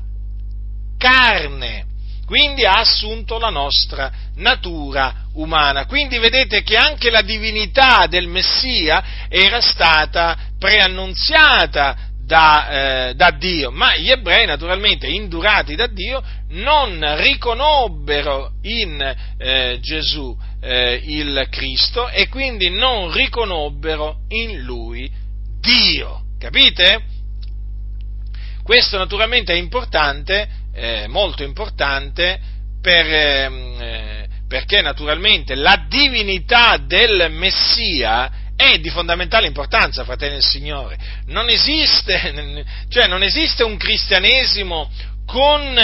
carne, quindi ha assunto la nostra natura umana. Quindi vedete che anche la divinità del Messia era stata preannunziata da, eh, da, Dio, ma gli ebrei naturalmente indurati da Dio non riconobbero in eh, Gesù eh, il Cristo e quindi non riconobbero in lui Dio. Capite? Questo naturalmente è importante, molto importante, per, ehm, eh, perché naturalmente la divinità del Messia è di fondamentale importanza, fratelli del Signore. Non esiste, cioè non esiste un cristianesimo con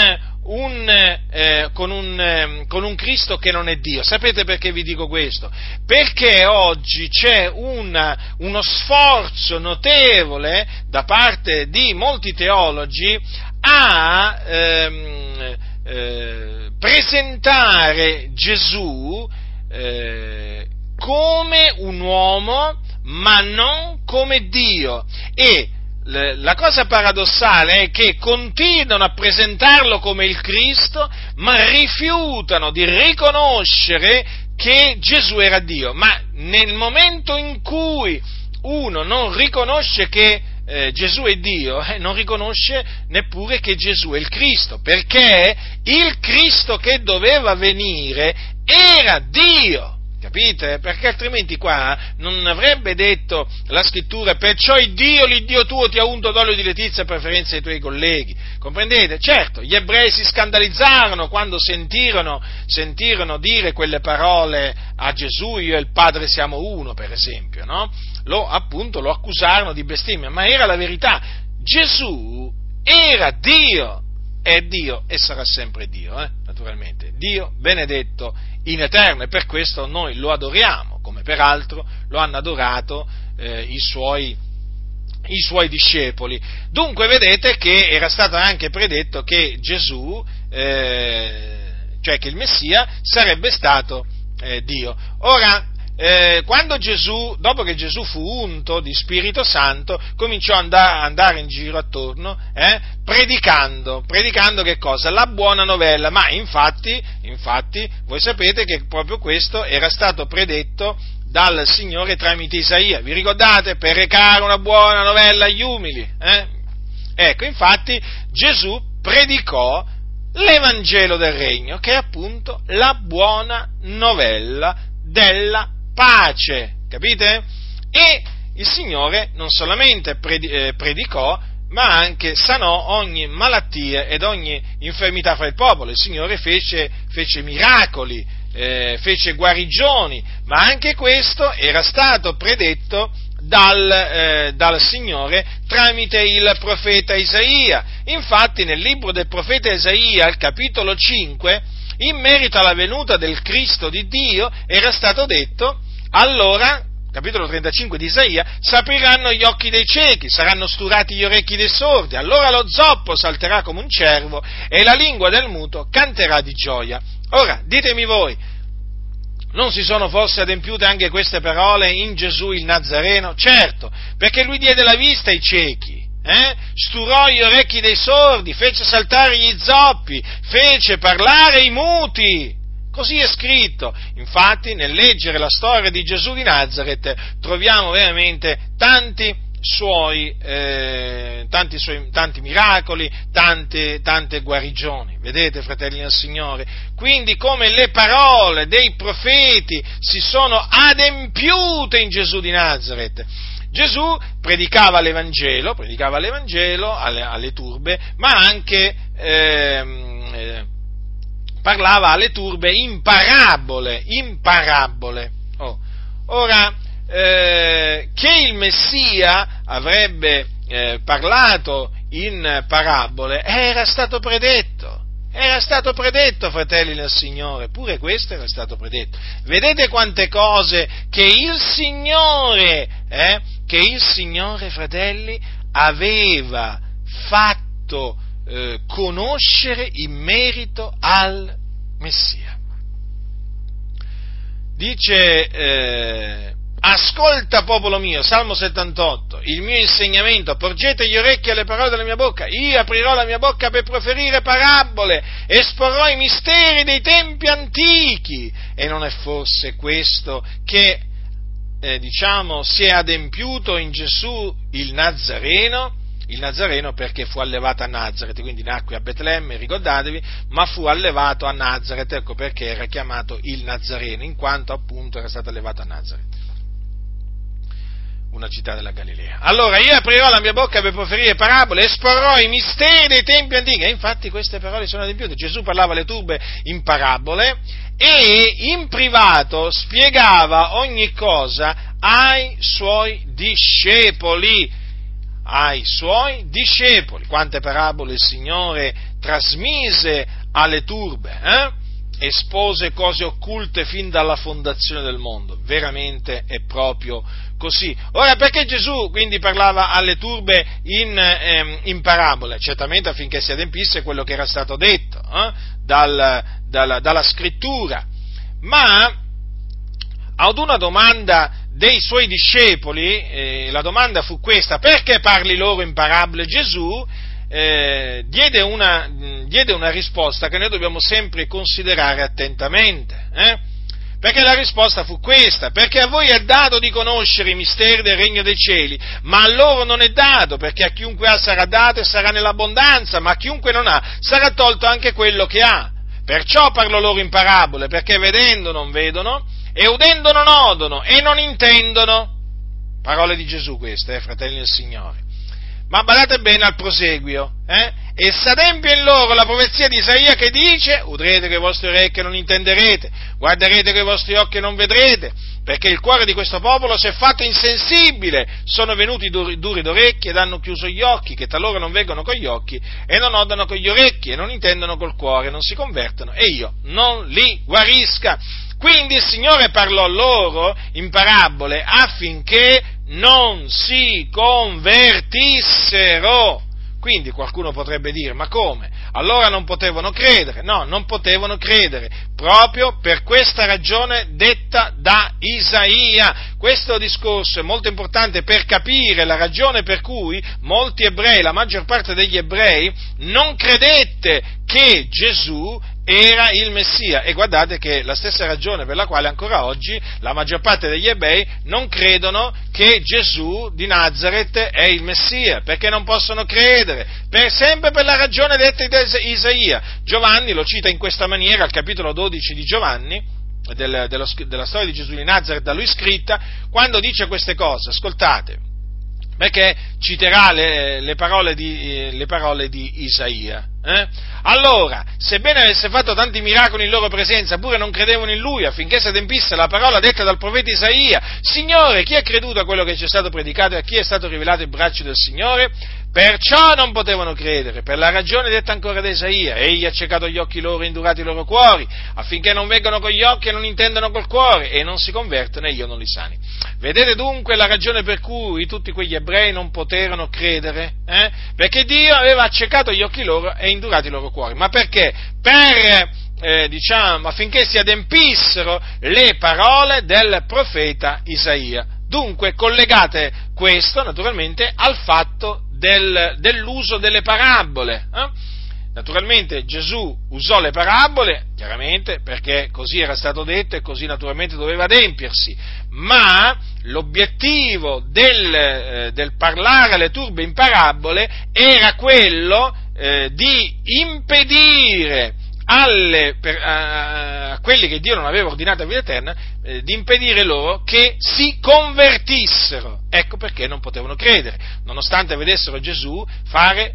un, eh, con, un, eh, con un, Cristo che non è Dio. Sapete perché vi dico questo? Perché oggi c'è una, uno sforzo notevole da parte di molti teologi a ehm, eh, presentare Gesù eh, come un uomo, ma non come Dio. E la cosa paradossale è che continuano a presentarlo come il Cristo, ma rifiutano di riconoscere che Gesù era Dio. Ma nel momento in cui uno non riconosce che eh, Gesù è Dio, eh, non riconosce neppure che Gesù è il Cristo, perché il Cristo che doveva venire era Dio. Capite? Perché altrimenti qua non avrebbe detto la scrittura, perciò il Dio, l'Iddio tuo ti ha unto d'olio di letizia a preferenza dei tuoi colleghi. Comprendete? Certo, gli ebrei si scandalizzarono quando sentirono, sentirono dire quelle parole a Gesù, io e il Padre siamo uno, per esempio, no? Lo, appunto, lo accusarono di bestemmia, ma era la verità. Gesù era Dio, è Dio e sarà sempre Dio, eh? Naturalmente. Dio benedetto in eterno e per questo noi lo adoriamo, come peraltro lo hanno adorato eh, i, suoi, i suoi discepoli. Dunque vedete che era stato anche predetto che Gesù, eh, cioè che il Messia, sarebbe stato eh, Dio. Ora, eh, quando Gesù, dopo che Gesù fu unto di Spirito Santo, cominciò ad andare in giro attorno, eh, predicando, predicando che cosa? La buona novella, ma infatti, infatti, voi sapete che proprio questo era stato predetto dal Signore tramite Isaia, vi ricordate? Per recare una buona novella agli umili, eh? Ecco, infatti Gesù predicò l'Evangelo del Regno, che è appunto la buona novella della pace, capite? E il Signore non solamente eh, predicò, ma anche sanò ogni malattia ed ogni infermità fra il popolo. Il Signore fece, fece miracoli, eh, fece guarigioni, ma anche questo era stato predetto dal, eh, dal, Signore tramite il profeta Isaia. Infatti nel libro del profeta Isaia, al capitolo 5, in merito alla venuta del Cristo di Dio, era stato detto, allora, capitolo 35 di Isaia, s'apriranno gli occhi dei ciechi, saranno sturati gli orecchi dei sordi, allora lo zoppo salterà come un cervo e la lingua del muto canterà di gioia. Ora, ditemi voi, non si sono forse adempiute anche queste parole in Gesù il Nazareno? Certo, perché lui diede la vista ai ciechi, eh? sturò gli orecchi dei sordi, fece saltare gli zoppi, fece parlare i muti. Così è scritto. Infatti, nel leggere la storia di Gesù di Nazareth, troviamo veramente tanti suoi, eh, tanti, suoi, tanti miracoli, tante, tante guarigioni. Vedete, fratelli del Signore? Quindi come le parole dei profeti si sono adempiute in Gesù di Nazareth. Gesù predicava l'Evangelo, predicava l'Evangelo alle, alle turbe, ma anche ehm, eh, parlava alle turbe in parabole, in parabole. Oh. Ora, eh, che il Messia avrebbe eh, parlato in parabole era stato predetto. Era stato predetto, fratelli del Signore, pure questo era stato predetto. Vedete quante cose che il Signore, eh, che il Signore, fratelli, aveva fatto eh, conoscere in merito al Messia. Dice eh, Ascolta, popolo mio, Salmo 78, il mio insegnamento, porgete gli orecchi alle parole della mia bocca, io aprirò la mia bocca per proferire parabole, esporrò i misteri dei tempi antichi. E non è forse questo che, eh, diciamo, si è adempiuto in Gesù il Nazareno? Il Nazareno perché fu allevato a Nazareth, quindi nacque a Betlemme, ricordatevi, ma fu allevato a Nazareth, ecco perché era chiamato il Nazareno, in quanto appunto era stato allevato a Nazareth una città della Galilea. Allora io aprirò la mia bocca per proferire parabole, esporrò i misteri dei tempi antichi. E infatti queste parole sono adempiute. Gesù parlava alle turbe in parabole e in privato spiegava ogni cosa ai suoi discepoli. Ai suoi discepoli. Quante parabole il Signore trasmise alle turbe, eh? espose cose occulte fin dalla fondazione del mondo. Veramente è proprio così. Ora, perché Gesù quindi parlava alle turbe in, ehm, in parabole? Certamente affinché si adempisse quello che era stato detto eh, dal, dalla, dalla scrittura. Ma ad una domanda dei suoi discepoli, eh, la domanda fu questa, perché parli loro in parabole? Gesù eh, diede, una, diede, una, risposta che noi dobbiamo sempre considerare attentamente. Eh? Perché la risposta fu questa, perché a voi è dato di conoscere i misteri del regno dei cieli, ma a loro non è dato, perché a chiunque ha sarà dato e sarà nell'abbondanza, ma a chiunque non ha sarà tolto anche quello che ha. Perciò parlo loro in parabole, perché vedendo non vedono, e udendo non odono, e non intendono. Parole di Gesù queste, eh, fratelli del Signore. Ma badate bene al proseguio, eh? E s'adempie in loro la profezia di Isaia che dice, udrete con i vostri orecchi e non intenderete, guarderete con i vostri occhi e non vedrete, perché il cuore di questo popolo si è fatto insensibile, sono venuti duri, duri d'orecchi ed hanno chiuso gli occhi, che talora non vengono con gli occhi e non odano con gli orecchi e non intendono col cuore, non si convertono e io non li guarisca. Quindi il Signore parlò loro in parabole affinché non si convertissero. Quindi qualcuno potrebbe dire, ma come? Allora non potevano credere? No, non potevano credere, proprio per questa ragione detta da Isaia. Questo discorso è molto importante per capire la ragione per cui molti ebrei, la maggior parte degli ebrei, non credette che Gesù era il Messia e guardate che la stessa ragione per la quale ancora oggi la maggior parte degli ebrei non credono che Gesù di Nazareth è il Messia, perché non possono credere, per, sempre per la ragione detta da Isaia. Giovanni lo cita in questa maniera al capitolo 12 di Giovanni, del, dello, della storia di Gesù di Nazareth da lui scritta, quando dice queste cose, ascoltate, perché citerà le, le, parole, di, le parole di Isaia. Eh? Allora, sebbene avesse fatto tanti miracoli in loro presenza, pure non credevano in lui affinché si adempisse la parola detta dal profeta Isaia. Signore, chi ha creduto a quello che ci è stato predicato e a chi è stato rivelato il braccio del Signore? Perciò non potevano credere, per la ragione detta ancora da Isaia. Egli ha ciecato gli occhi loro e indurato i loro cuori, affinché non vengano con gli occhi e non intendano col cuore e non si convertono e io non li sani. Vedete dunque la ragione per cui tutti quegli ebrei non poterono credere? Eh? Perché Dio aveva accecato gli occhi loro e indurato i loro cuori. Ma perché? Per eh, diciamo, affinché si adempissero le parole del profeta Isaia. Dunque collegate questo naturalmente al fatto del, dell'uso delle parabole. Eh? Naturalmente Gesù usò le parabole, chiaramente, perché così era stato detto e così naturalmente doveva adempiersi, ma l'obiettivo del, eh, del parlare alle turbe in parabole era quello eh, di impedire alle, per, a, a, quelli che Dio non aveva ordinato a vita eterna, eh, di impedire loro che si convertissero. Ecco perché non potevano credere, nonostante vedessero Gesù fare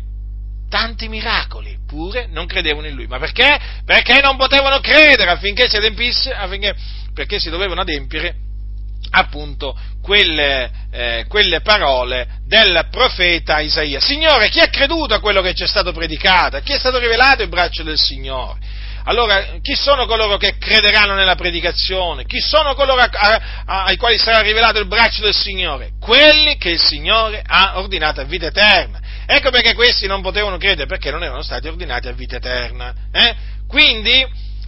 tanti miracoli, pure non credevano in lui. Ma perché? Perché non potevano credere affinché si adempisse, affinché, perché si dovevano adempiere appunto quelle, eh, quelle, parole del profeta Isaia. Signore, chi ha creduto a quello che ci è stato predicato? A chi è stato rivelato il braccio del Signore? Allora, chi sono coloro che crederanno nella predicazione? Chi sono coloro a, a, ai quali sarà rivelato il braccio del Signore? Quelli che il Signore ha ordinato a vita eterna. Ecco perché questi non potevano credere, perché non erano stati ordinati a vita eterna. Eh? Quindi,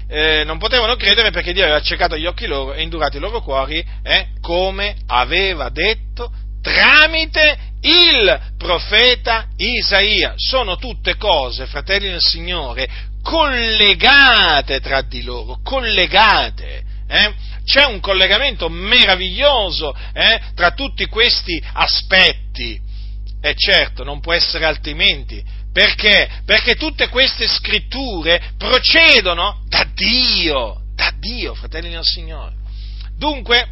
eh, non potevano credere perché Dio aveva accecato gli occhi loro e indurato i loro cuori, eh, come aveva detto tramite il profeta Isaia. Sono tutte cose, fratelli del Signore, collegate tra di loro, collegate. Eh? C'è un collegamento meraviglioso eh, tra tutti questi aspetti. E certo, non può essere altrimenti, perché? Perché tutte queste scritture procedono da Dio, da Dio, fratelli del Signore. Dunque,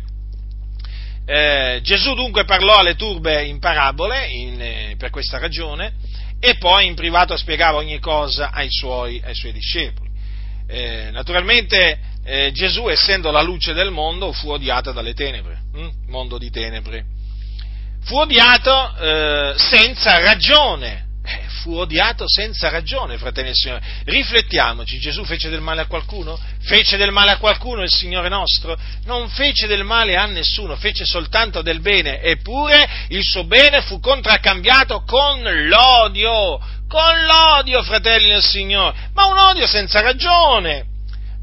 eh, Gesù dunque parlò alle turbe in parabole in, eh, per questa ragione e poi in privato spiegava ogni cosa ai suoi, ai suoi discepoli. Eh, naturalmente eh, Gesù, essendo la luce del mondo, fu odiato dalle tenebre, hm? mondo di tenebre. Fu odiato eh, senza ragione, fu odiato senza ragione, fratelli e signori. Riflettiamoci, Gesù fece del male a qualcuno? Fece del male a qualcuno il Signore nostro? Non fece del male a nessuno, fece soltanto del bene, eppure il suo bene fu contraccambiato con l'odio, con l'odio, fratelli del Signore, ma un odio senza ragione.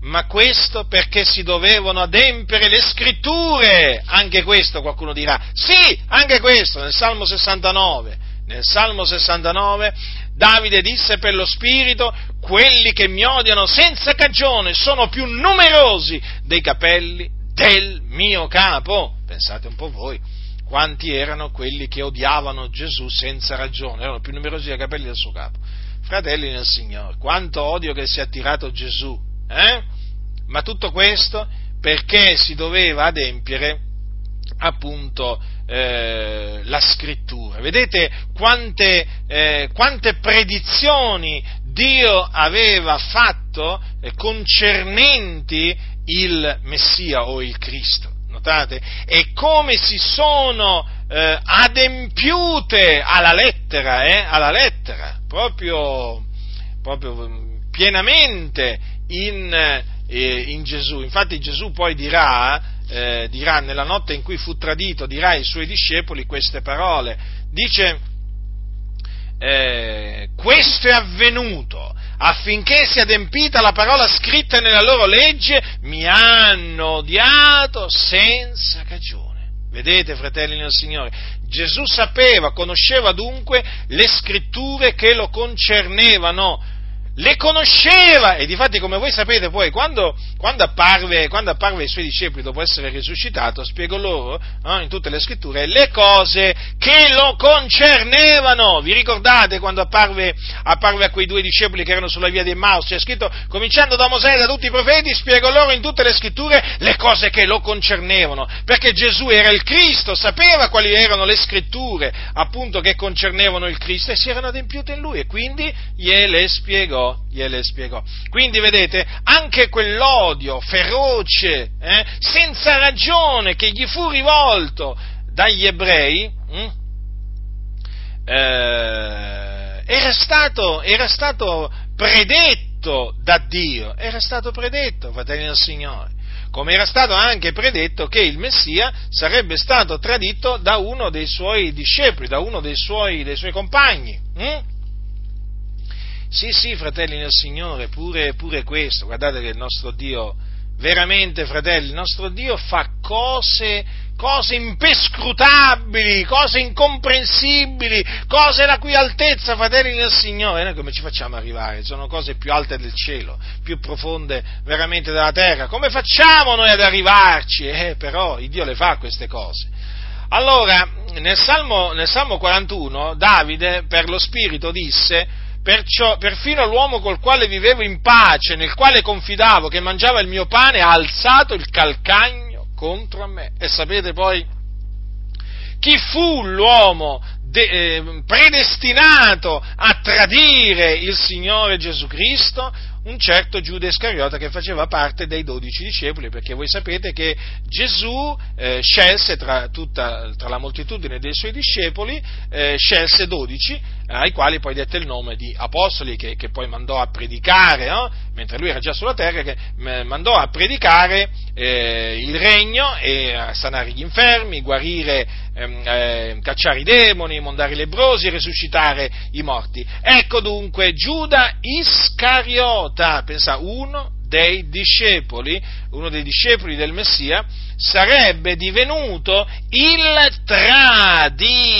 Ma questo perché si dovevano adempiere le scritture. Anche questo qualcuno dirà. Sì, anche questo nel Salmo 69 nel Salmo 69, Davide disse per lo Spirito, quelli che mi odiano senza cagione sono più numerosi dei capelli del mio capo. Pensate un po' voi, quanti erano quelli che odiavano Gesù senza ragione, erano più numerosi dei capelli del suo capo. Fratelli nel Signore, quanto odio che si è attirato Gesù, eh? Ma tutto questo perché si doveva adempiere appunto eh, la scrittura. Vedete quante, eh, quante, predizioni Dio aveva fatto eh, concernenti il Messia o il Cristo. Notate? E come si sono eh, adempiute alla lettera, eh, alla lettera, proprio, proprio pienamente in, eh, in Gesù. Infatti Gesù poi dirà eh, dirà nella notte in cui fu tradito, dirà ai suoi discepoli queste parole. Dice, eh, questo è avvenuto affinché sia adempita la parola scritta nella loro legge, mi hanno odiato senza cagione. Vedete, fratelli nel Signore, Gesù sapeva, conosceva dunque le scritture che lo concernevano, le conosceva e difatti come voi sapete poi quando, quando, apparve, quando apparve ai suoi discepoli dopo essere risuscitato spiegò loro eh, in tutte le scritture le cose che lo concernevano. Vi ricordate quando apparve, apparve a quei due discepoli che erano sulla via di Emmaus c'è scritto cominciando da Mosè e da tutti i profeti spiegò loro in tutte le scritture le cose che lo concernevano. Perché Gesù era il Cristo sapeva quali erano le scritture appunto che concernevano il Cristo e si erano adempiute in lui e quindi gliele spiegò gliele spiegò. Quindi vedete, anche quell'odio feroce, eh, senza ragione, che gli fu rivolto dagli ebrei, hm, eh, era, stato, era stato predetto da Dio, era stato predetto, fratelli del Signore come era stato anche predetto che il Messia sarebbe stato tradito da uno dei suoi discepoli, da uno dei suoi, dei suoi compagni. Hm? Sì, sì, fratelli nel Signore, pure, pure questo. Guardate che il nostro Dio, veramente, fratelli, il nostro Dio fa cose, cose impescrutabili, cose incomprensibili, cose la cui altezza, fratelli nel Signore, noi come ci facciamo arrivare? Sono cose più alte del cielo, più profonde veramente della terra. Come facciamo noi ad arrivarci? Eh, però il Dio le fa queste cose. Allora, nel Salmo, nel Salmo 41, Davide, per lo Spirito, disse, Perciò, perfino l'uomo col quale vivevo in pace, nel quale confidavo, che mangiava il mio pane, ha alzato il calcagno contro me. E sapete poi chi fu l'uomo de, eh, predestinato a tradire il Signore Gesù Cristo? un certo Giuda Iscariota che faceva parte dei dodici discepoli, perché voi sapete che Gesù eh, scelse tra, tutta, tra, la moltitudine dei suoi discepoli, eh, scelse dodici, ai quali poi dette il nome di apostoli, che, che poi mandò a predicare, no? mentre lui era già sulla terra, che eh, mandò a predicare eh, il regno e a sanare gli infermi, guarire, ehm, eh, cacciare i demoni, mondare i lebrosi, risuscitare i morti. Ecco dunque Giuda Iscariota, pensa, uno dei discepoli, uno dei discepoli del Messia, sarebbe divenuto il traditore.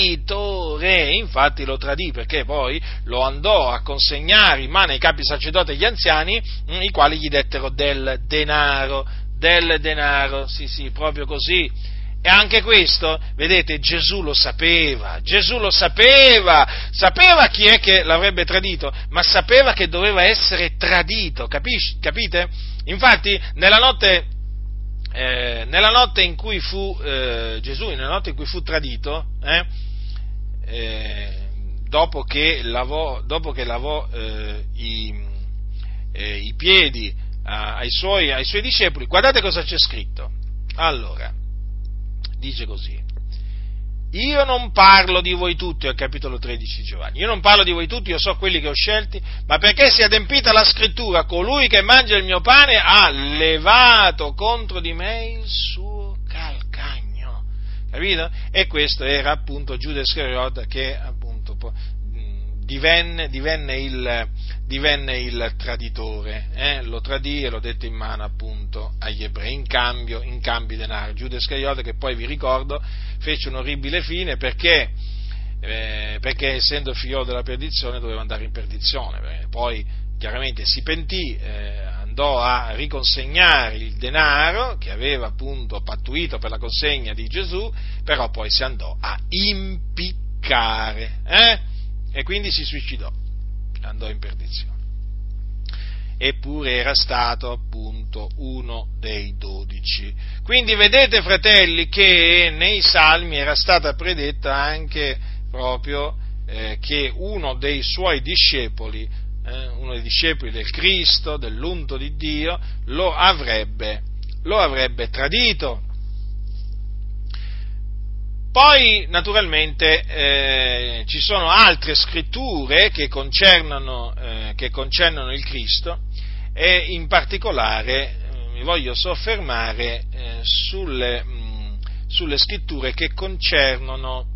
Infatti lo tradì perché poi lo andò a consegnare in mano ai capi sacerdoti e agli anziani, mm, i quali gli dettero del denaro del denaro, sì sì, proprio così. E anche questo, vedete, Gesù lo sapeva, Gesù lo sapeva, sapeva chi è che l'avrebbe tradito, ma sapeva che doveva essere tradito, capisci, capite? Infatti, nella notte, eh, nella notte in cui fu eh, Gesù, nella notte in cui fu tradito, eh, eh dopo che lavò, dopo che lavò eh, i, eh, i piedi ai suoi, ai suoi discepoli, guardate cosa c'è scritto. Allora, dice così. Io non parlo di voi tutti, al capitolo 13 di Giovanni, io non parlo di voi tutti, io so quelli che ho scelti, ma perché si è adempita la scrittura, colui che mangia il mio pane ha levato contro di me il suo calcagno. Capito? E questo era appunto Giuda Iscariota che appunto divenne, divenne, il, divenne il, traditore, eh? lo tradì e lo dette in mano appunto agli ebrei, in cambio, in cambio di denaro. Giuda Iscariota che poi vi ricordo fece un orribile fine perché, eh, perché essendo figlio della perdizione doveva andare in perdizione, poi chiaramente si pentì, eh, andò a riconsegnare il denaro che aveva appunto pattuito per la consegna di Gesù, però poi si andò a impiccare. Eh? e quindi si suicidò, andò in perdizione. Eppure era stato appunto uno dei dodici. Quindi vedete, fratelli, che nei salmi era stata predetta anche proprio eh, che uno dei suoi discepoli, eh, uno dei discepoli del Cristo, dell'unto di Dio, lo avrebbe, lo avrebbe tradito. Poi, naturalmente, eh, ci sono altre scritture che concernono, eh, che concernono il Cristo e in particolare eh, mi voglio soffermare eh, sulle, mh, sulle, scritture che concernono,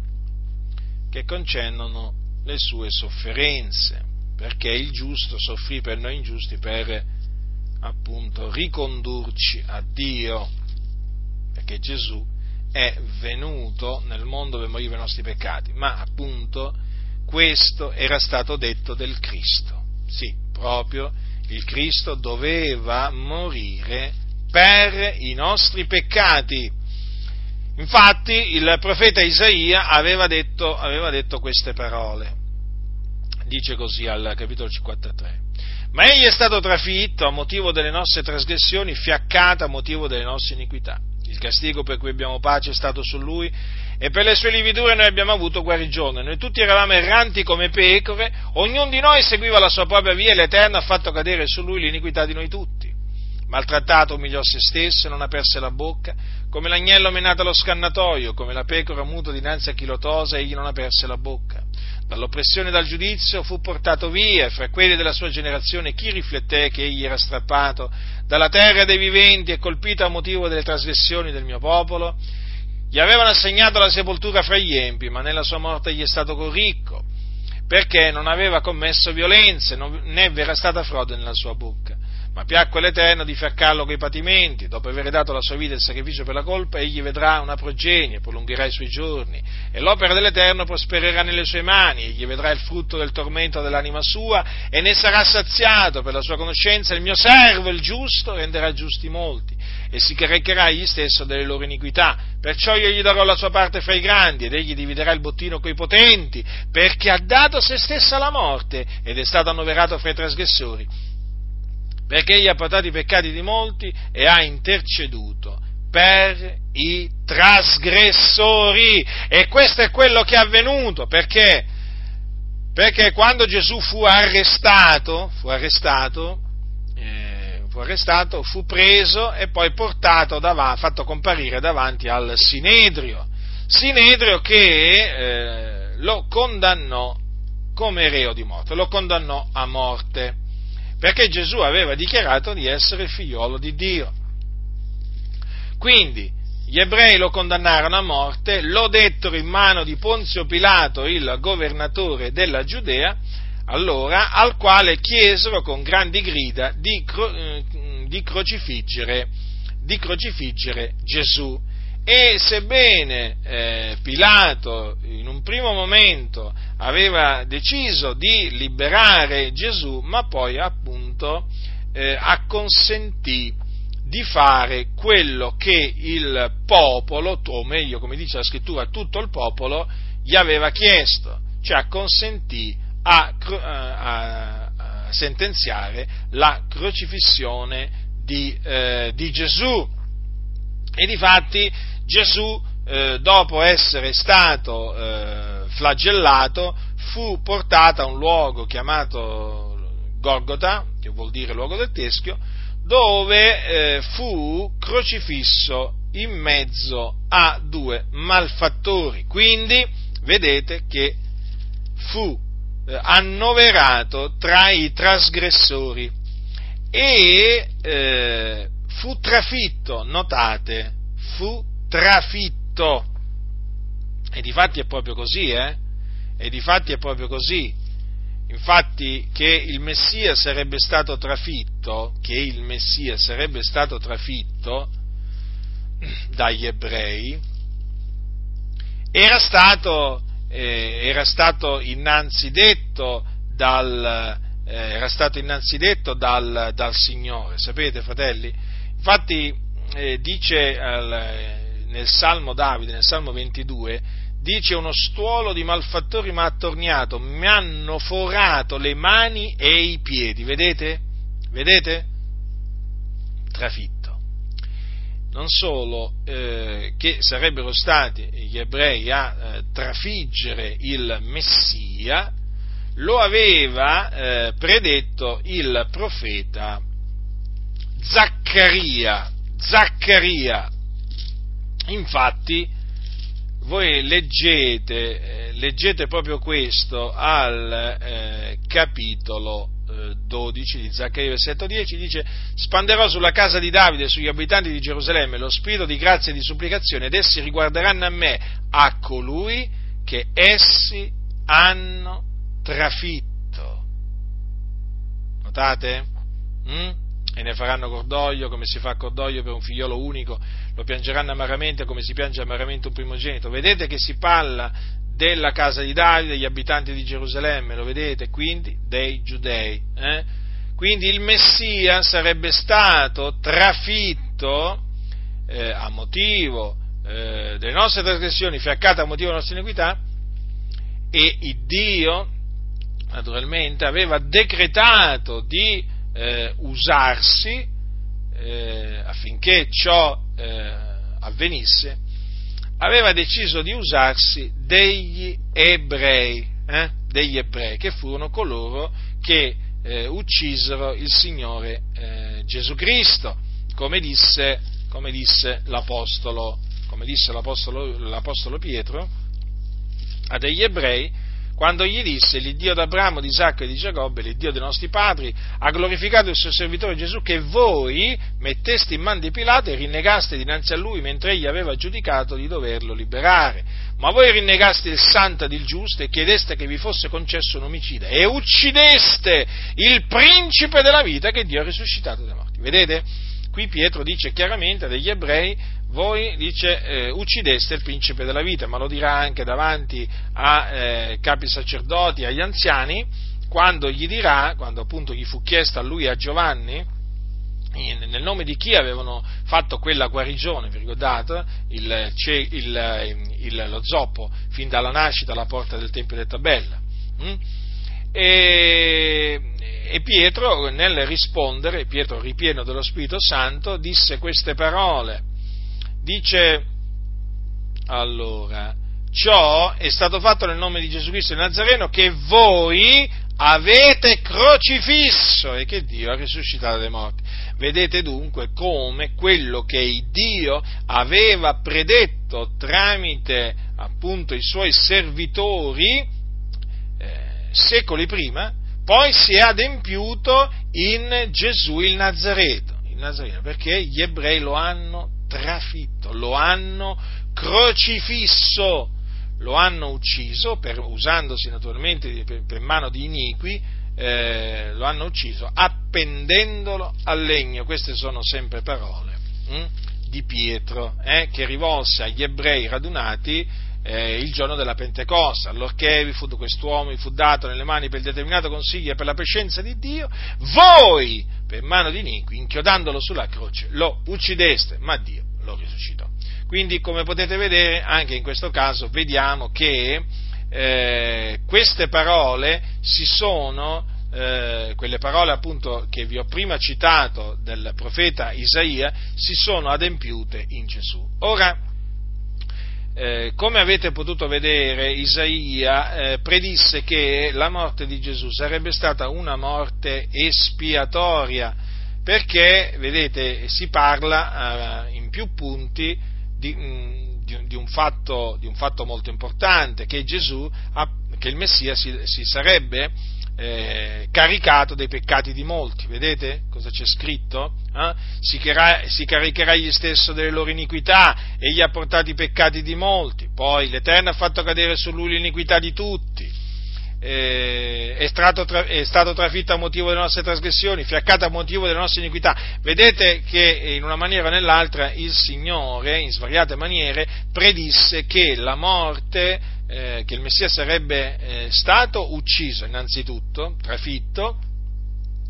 che concernono le sue sofferenze, perché il giusto soffrì per noi ingiusti per appunto ricondurci a Dio, perché Gesù è venuto nel mondo per morire i nostri peccati, ma appunto questo era stato detto del Cristo. Sì, proprio il Cristo doveva morire per i nostri peccati. Infatti il profeta Isaia aveva detto, aveva detto queste parole. Dice così al capitolo 53. Ma egli è stato trafitto a motivo delle nostre trasgressioni, fiaccato a motivo delle nostre iniquità. Il castigo per cui abbiamo pace è stato su lui e per le sue lividure noi abbiamo avuto guarigione. Noi tutti eravamo erranti come pecore, ognuno di noi seguiva la sua propria via e l'Eterno ha fatto cadere su lui l'iniquità di noi tutti. Maltrattato umiliò se stesso e non aperse la bocca, come l'agnello menato allo scannatoio, come la pecora muto dinanzi a chi lo tosa, egli non aperse la bocca. Dall'oppressione e dal giudizio fu portato via, e fra quelli della sua generazione chi rifletté che egli era strappato dalla terra dei viventi e colpito a motivo delle trasgressioni del mio popolo? Gli avevano assegnato la sepoltura fra gli empi, ma nella sua morte egli è stato corricco, perché non aveva commesso violenze, né v'era stata frode nella sua bocca. Ma piacque l'Eterno di fiaccarlo coi patimenti, dopo aver dato la sua vita il sacrificio per la colpa, egli vedrà una progenie, prolungherà i suoi giorni, e l'opera dell'Eterno prospererà nelle sue mani, egli vedrà il frutto del tormento dell'anima sua, e ne sarà saziato per la sua conoscenza, il mio servo, il giusto, renderà giusti molti, e si caricherà egli stesso delle loro iniquità, perciò io gli darò la sua parte fra i grandi, ed egli dividerà il bottino coi potenti, perché ha dato se stesso alla morte, ed è stato annoverato fra i trasgressori perché egli ha portato i peccati di molti e ha interceduto per i trasgressori. E questo è quello che è avvenuto, perché, perché quando Gesù fu arrestato, fu arrestato, eh, fu arrestato, fu preso e poi portato davanti, fatto comparire davanti al Sinedrio. Sinedrio che eh, lo condannò come reo di morte, lo condannò a morte perché Gesù aveva dichiarato di essere figliolo di Dio. Quindi gli ebrei lo condannarono a morte, lo dettero in mano di Ponzio Pilato, il governatore della Giudea, allora, al quale chiesero con grandi grida di, cro- eh, di, crocifiggere, di crocifiggere Gesù. E sebbene eh, Pilato in un primo momento aveva deciso di liberare Gesù, ma poi appunto eh, acconsentì di fare quello che il popolo, o meglio come dice la scrittura, tutto il popolo gli aveva chiesto, cioè acconsentì a, a, a sentenziare la crocifissione di, eh, di Gesù. E difatti Gesù, eh, dopo essere stato eh, flagellato, fu portato a un luogo chiamato Gorgota, che vuol dire luogo del teschio, dove eh, fu crocifisso in mezzo a due malfattori. Quindi vedete che fu eh, annoverato tra i trasgressori e eh, fu trafitto, notate, fu trafitto. E di fatti è proprio così, eh? E di fatti è proprio così. Infatti che il Messia sarebbe stato trafitto, che il Messia sarebbe stato trafitto dagli ebrei, era stato, eh, era stato innanzi detto dal, eh, era stato innanzi detto dal, dal Signore, sapete fratelli? Infatti eh, dice al, nel Salmo Davide, nel Salmo 22, dice uno stuolo di malfattori mi ha attorniato, mi hanno forato le mani e i piedi, vedete? Vedete? Trafitto. Non solo eh, che sarebbero stati gli ebrei a eh, trafiggere il Messia, lo aveva eh, predetto il profeta Zaccaria. Zaccaria Infatti, voi leggete, eh, leggete proprio questo al eh, capitolo eh, 12 di Zaccaria, versetto 10, dice spanderò sulla casa di Davide e sugli abitanti di Gerusalemme lo spirito di grazia e di supplicazione ed essi riguarderanno a me, a colui che essi hanno trafitto. Notate? Mm? E ne faranno cordoglio come si fa cordoglio per un figliolo unico, lo piangeranno amaramente come si piange amaramente un primogenito. Vedete che si parla della casa di Davide, degli abitanti di Gerusalemme, lo vedete quindi dei giudei. Eh? Quindi il Messia sarebbe stato trafitto eh, a motivo eh, delle nostre trasgressioni, fiaccato a motivo delle nostre iniquità, e Dio, naturalmente, aveva decretato di eh, usarsi eh, affinché ciò eh, avvenisse, aveva deciso di usarsi degli ebrei, eh, degli ebrei, che furono coloro che eh, uccisero il Signore Gesù Cristo, come disse, come disse, l'Apostolo, come disse l'Apostolo, l'Apostolo Pietro a degli ebrei, quando gli disse l'Iddio d'Abramo, di Isacco e di Giacobbe, l'Iddio dei nostri padri, ha glorificato il suo servitore Gesù che voi metteste in mano di Pilato e rinnegaste dinanzi a lui mentre egli aveva giudicato di doverlo liberare. Ma voi rinnegaste il santo ed il giusto e chiedeste che vi fosse concesso un omicida e uccideste il principe della vita che Dio ha risuscitato dai morti. Vedete? Qui Pietro dice chiaramente degli ebrei voi, dice, eh, uccideste il principe della vita, ma lo dirà anche davanti a eh, capi sacerdoti, agli anziani, quando gli dirà, quando appunto gli fu chiesto a lui e a Giovanni, in, nel nome di chi avevano fatto quella guarigione, vi ricordate? Il, il, il, lo zoppo fin dalla nascita alla porta del Tempio di Tabella. Hm? E, e Pietro, nel rispondere, Pietro ripieno dello Spirito Santo, disse queste parole dice allora, ciò è stato fatto nel nome di Gesù Cristo il Nazareno che voi avete crocifisso e che Dio ha risuscitato dai morti. Vedete dunque come quello che Dio aveva predetto tramite appunto i suoi servitori eh, secoli prima, poi si è adempiuto in Gesù il Nazareno, il Nazareno, perché gli ebrei lo hanno trafitto, lo hanno crocifisso, lo hanno ucciso, per, usandosi naturalmente per, per mano di iniqui, eh, lo hanno ucciso appendendolo al legno. Queste sono sempre parole hm, di Pietro eh, che rivolse agli ebrei radunati eh, il giorno della Pentecoste, allorché vi fu quest'uomo, vi fu dato nelle mani per il determinato consiglio e per la prescenza di Dio, voi, per mano di iniqui, inchiodandolo sulla croce, lo uccideste, ma Dio lo risuscitò. Quindi, come potete vedere, anche in questo caso vediamo che eh, queste parole si sono, eh, quelle parole appunto che vi ho prima citato del profeta Isaia, si sono adempiute in Gesù. Ora, eh, come avete potuto vedere, Isaia eh, predisse che la morte di Gesù sarebbe stata una morte espiatoria, perché, vedete, si parla eh, in più punti di, mh, mm, di, di, un fatto, di, un fatto, molto importante, che Gesù, che il Messia si, si sarebbe eh, caricato dei peccati di molti. Vedete cosa c'è scritto? Eh? Si, chiara, si, caricherà egli stesso delle loro iniquità e gli ha portato i peccati di molti. Poi l'Eterno ha fatto cadere su lui l'iniquità di tutti. Eh, è, tra, è, stato trafitto a motivo delle nostre trasgressioni, fiaccato a motivo delle nostre iniquità. Vedete che in una maniera o nell'altra il Signore, in svariate maniere, predisse che la morte eh, che il Messia sarebbe eh, stato ucciso innanzitutto, trafitto,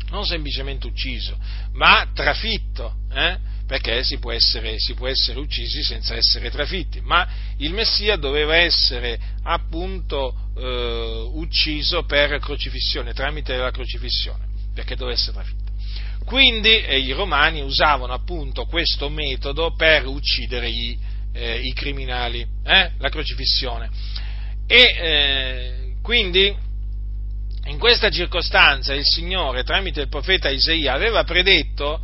non semplicemente ucciso, ma trafitto, eh? perché si può, essere, si può, essere, uccisi senza essere trafitti, ma il Messia doveva essere appunto eh, ucciso per crocifissione, tramite la crocifissione, perché doveva essere trafitto. Quindi i romani usavano appunto questo metodo per uccidere i, eh, i criminali, eh? la crocifissione. E eh, quindi in questa circostanza il Signore, tramite il profeta Isaia, aveva predetto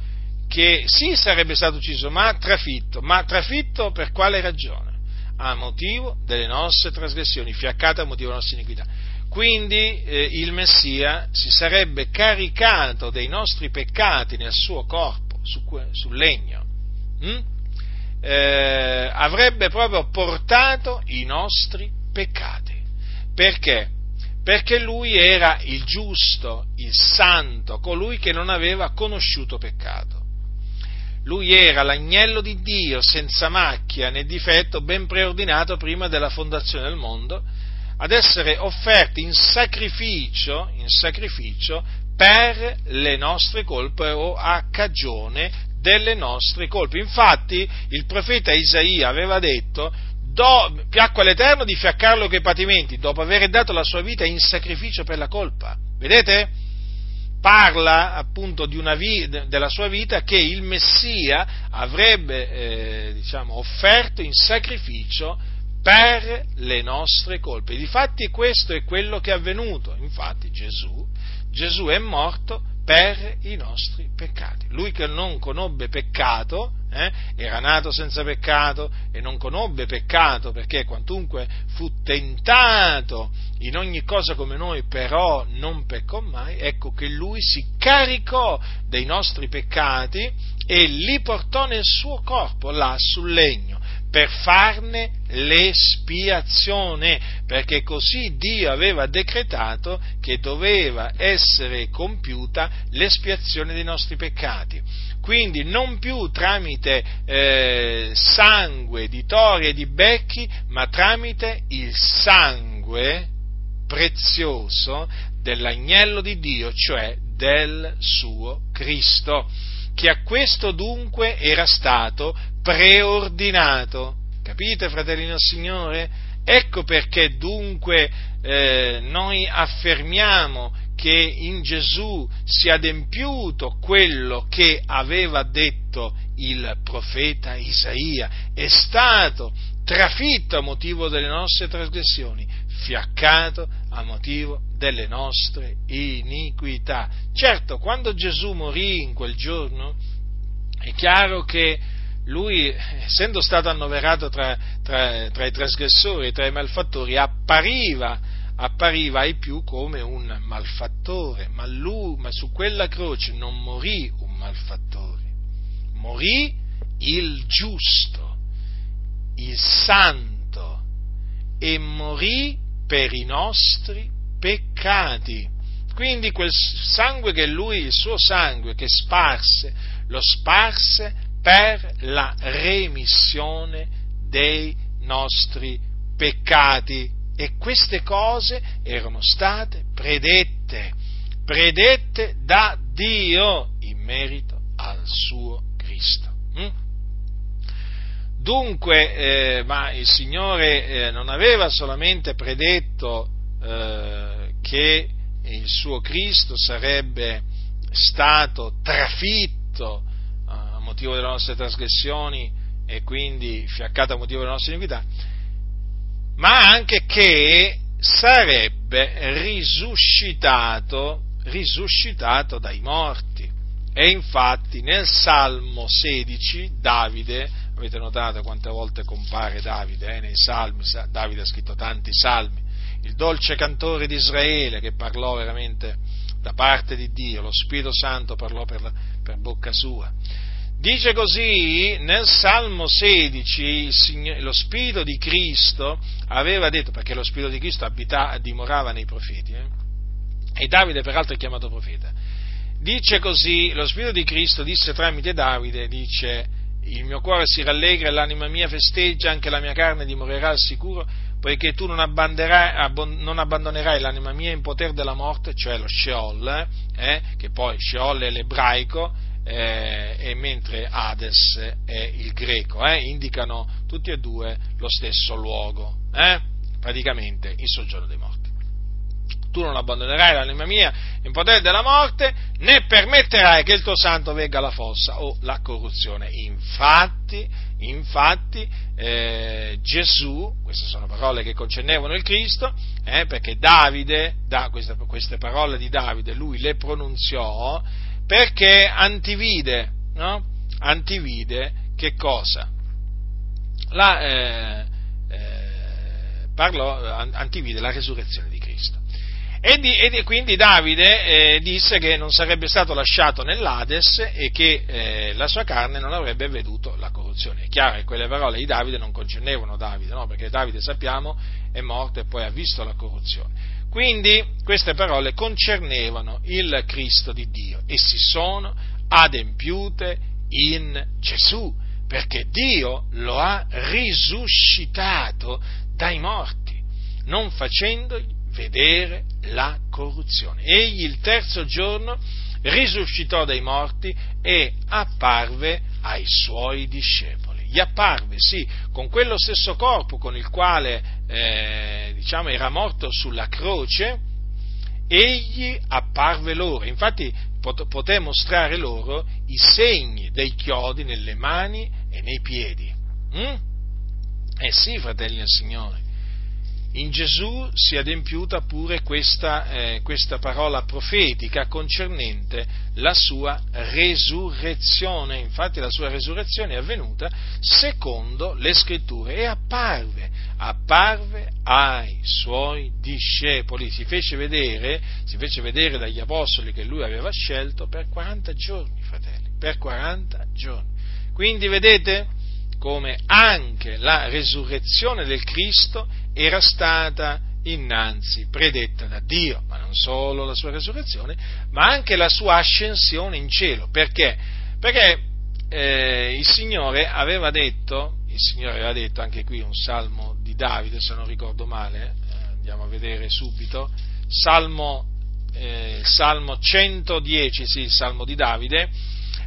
che sì sarebbe stato ucciso, ma trafitto. Ma trafitto per quale ragione? A motivo delle nostre trasgressioni, fiaccate a motivo delle nostre iniquità. Quindi eh, il Messia si sarebbe caricato dei nostri peccati nel suo corpo, su, sul legno. Mm? Eh, avrebbe proprio portato i nostri peccati. Perché? Perché lui era il giusto, il santo, colui che non aveva conosciuto peccato. Lui era l'agnello di Dio senza macchia né difetto, ben preordinato prima della fondazione del mondo, ad essere offerti in sacrificio, in sacrificio per le nostre colpe o a cagione delle nostre colpe. Infatti il profeta Isaia aveva detto do, piacque all'Eterno di fiaccarlo coi patimenti dopo aver dato la sua vita in sacrificio per la colpa. Vedete? Parla appunto vi, della sua vita che il Messia avrebbe eh, diciamo, offerto in sacrificio per le nostre colpe. Difatti questo è quello che è avvenuto. Infatti Gesù, Gesù è morto per i nostri peccati. Lui che non conobbe peccato, eh, era nato senza peccato e non conobbe peccato perché quantunque fu tentato in ogni cosa come noi, però non peccò mai, ecco che lui si caricò dei nostri peccati e li portò nel suo corpo là sul legno per farne l'espiazione, perché così Dio aveva decretato che doveva essere compiuta l'espiazione dei nostri peccati. Quindi non più tramite eh, sangue di tori e di becchi, ma tramite il sangue prezioso dell'agnello di Dio, cioè del suo Cristo che a questo dunque era stato preordinato. Capite, fratelli del Signore? Ecco perché dunque eh, noi affermiamo che in Gesù si è adempiuto quello che aveva detto il profeta Isaia, è stato trafitto a motivo delle nostre trasgressioni, fiaccato a motivo delle nostre iniquità. Certo, quando Gesù morì in quel giorno, è chiaro che lui, essendo stato annoverato tra, tra, tra i trasgressori, tra i malfattori, appariva, appariva ai più come un malfattore, ma, lui, ma su quella croce non morì un malfattore, morì il giusto, il santo, e morì per i nostri peccati. Quindi quel sangue che lui, il suo sangue che sparse, lo sparse per la remissione dei nostri peccati. E queste cose erano state predette, predette da Dio in merito al suo Cristo. Mm? Dunque, eh, ma il Signore eh, non aveva solamente predetto eh, che il suo Cristo sarebbe stato trafitto eh, a motivo delle nostre trasgressioni e quindi fiaccato a motivo delle nostre iniquità, ma anche che sarebbe risuscitato, risuscitato dai morti. E infatti nel Salmo 16 Davide, avete notato quante volte compare Davide eh, nei salmi, Davide ha scritto tanti salmi, il dolce cantore di Israele che parlò veramente da parte di Dio, lo Spirito Santo parlò per, la, per bocca sua. Dice così nel Salmo 16 Signore, lo Spirito di Cristo aveva detto, perché lo Spirito di Cristo abita, dimorava nei profeti, eh? e Davide peraltro è chiamato profeta. Dice così, lo Spirito di Cristo disse tramite Davide, dice, il mio cuore si rallegra e l'anima mia festeggia, anche la mia carne dimorerà al sicuro, poiché tu non, non, abbandonerai l'anima mia in potere della morte, cioè lo Sheol, eh, che poi Sheol è l'ebraico, eh, e mentre Hades è il greco, eh, indicano tutti e due lo stesso luogo, eh, praticamente il soggiorno dei morti tu non abbandonerai l'anima mia in potere della morte, né permetterai che il tuo santo vegga alla fossa o la corruzione. Infatti, infatti eh, Gesù, queste sono parole che concernevano il Cristo, eh, perché Davide, da queste, queste, parole di Davide, lui le pronunziò perché antivide, no? Antivide che cosa? La, eh, eh parlò, antivide la resurrezione di. E, di, e quindi Davide eh, disse che non sarebbe stato lasciato nell'Ades e che eh, la sua carne non avrebbe veduto la corruzione. È chiaro che quelle parole di Davide non concernevano Davide, no? perché Davide sappiamo è morto e poi ha visto la corruzione. Quindi queste parole concernevano il Cristo di Dio e si sono adempiute in Gesù, perché Dio lo ha risuscitato dai morti non facendogli vedere la corruzione. Egli il terzo giorno risuscitò dai morti e apparve ai suoi discepoli. Gli apparve, sì, con quello stesso corpo con il quale eh, diciamo, era morto sulla croce, egli apparve loro. Infatti poté mostrare loro i segni dei chiodi nelle mani e nei piedi. Mm? Eh sì, fratelli del Signore, in Gesù si è adempiuta pure questa, eh, questa, parola profetica concernente la sua resurrezione. Infatti la sua resurrezione è avvenuta secondo le scritture e apparve, apparve ai suoi discepoli. Si fece vedere, si fece vedere dagli apostoli che lui aveva scelto per 40 giorni, fratelli, per 40 giorni. Quindi vedete? Come anche la resurrezione del Cristo era stata innanzi predetta da Dio, ma non solo la sua resurrezione, ma anche la sua ascensione in cielo. Perché? Perché eh, il Signore aveva detto, il Signore aveva detto anche qui un salmo di Davide, se non ricordo male, eh, andiamo a vedere subito, salmo, eh, salmo 110, sì, il salmo di Davide,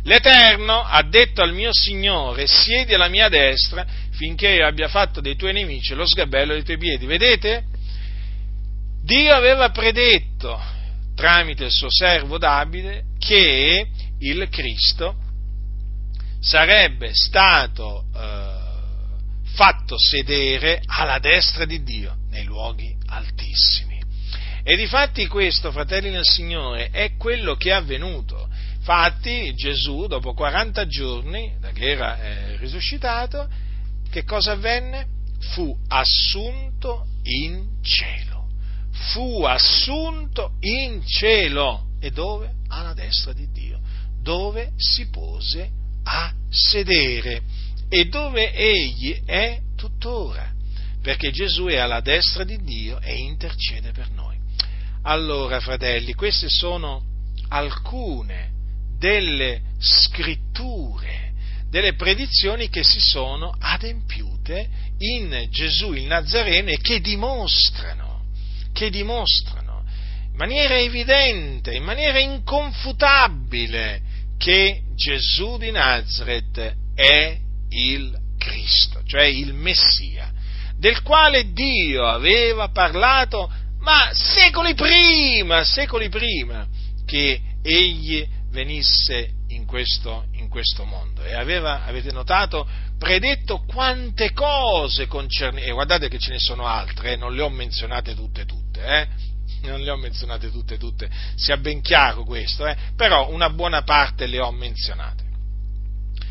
L'Eterno ha detto al mio Signore, siedi alla mia destra finché io abbia fatto dei tuoi nemici lo sgabello dei tuoi piedi. Vedete? Dio aveva predetto tramite il suo servo Davide che il Cristo sarebbe stato eh, fatto sedere alla destra di Dio nei luoghi altissimi. E difatti questo, fratelli nel Signore, è quello che è avvenuto. Infatti Gesù, dopo 40 giorni, da che era eh, risuscitato, che cosa avvenne? Fu assunto in cielo. Fu assunto in cielo. E dove? Alla destra di Dio. Dove si pose a sedere. E dove egli è tuttora. Perché Gesù è alla destra di Dio e intercede per noi. Allora, fratelli, queste sono alcune delle scritture, delle predizioni che si sono adempiute in Gesù il Nazareno e che dimostrano, che dimostrano in maniera evidente, in maniera inconfutabile che Gesù di Nazareth è il Cristo, cioè il Messia, del quale Dio aveva parlato ma secoli prima, secoli prima che egli venisse in questo, in questo mondo. E aveva, avete notato, predetto quante cose concernenti, e guardate che ce ne sono altre, eh, non le ho menzionate tutte tutte, eh? non le ho menzionate tutte tutte, sia ben chiaro questo, eh? però una buona parte le ho menzionate.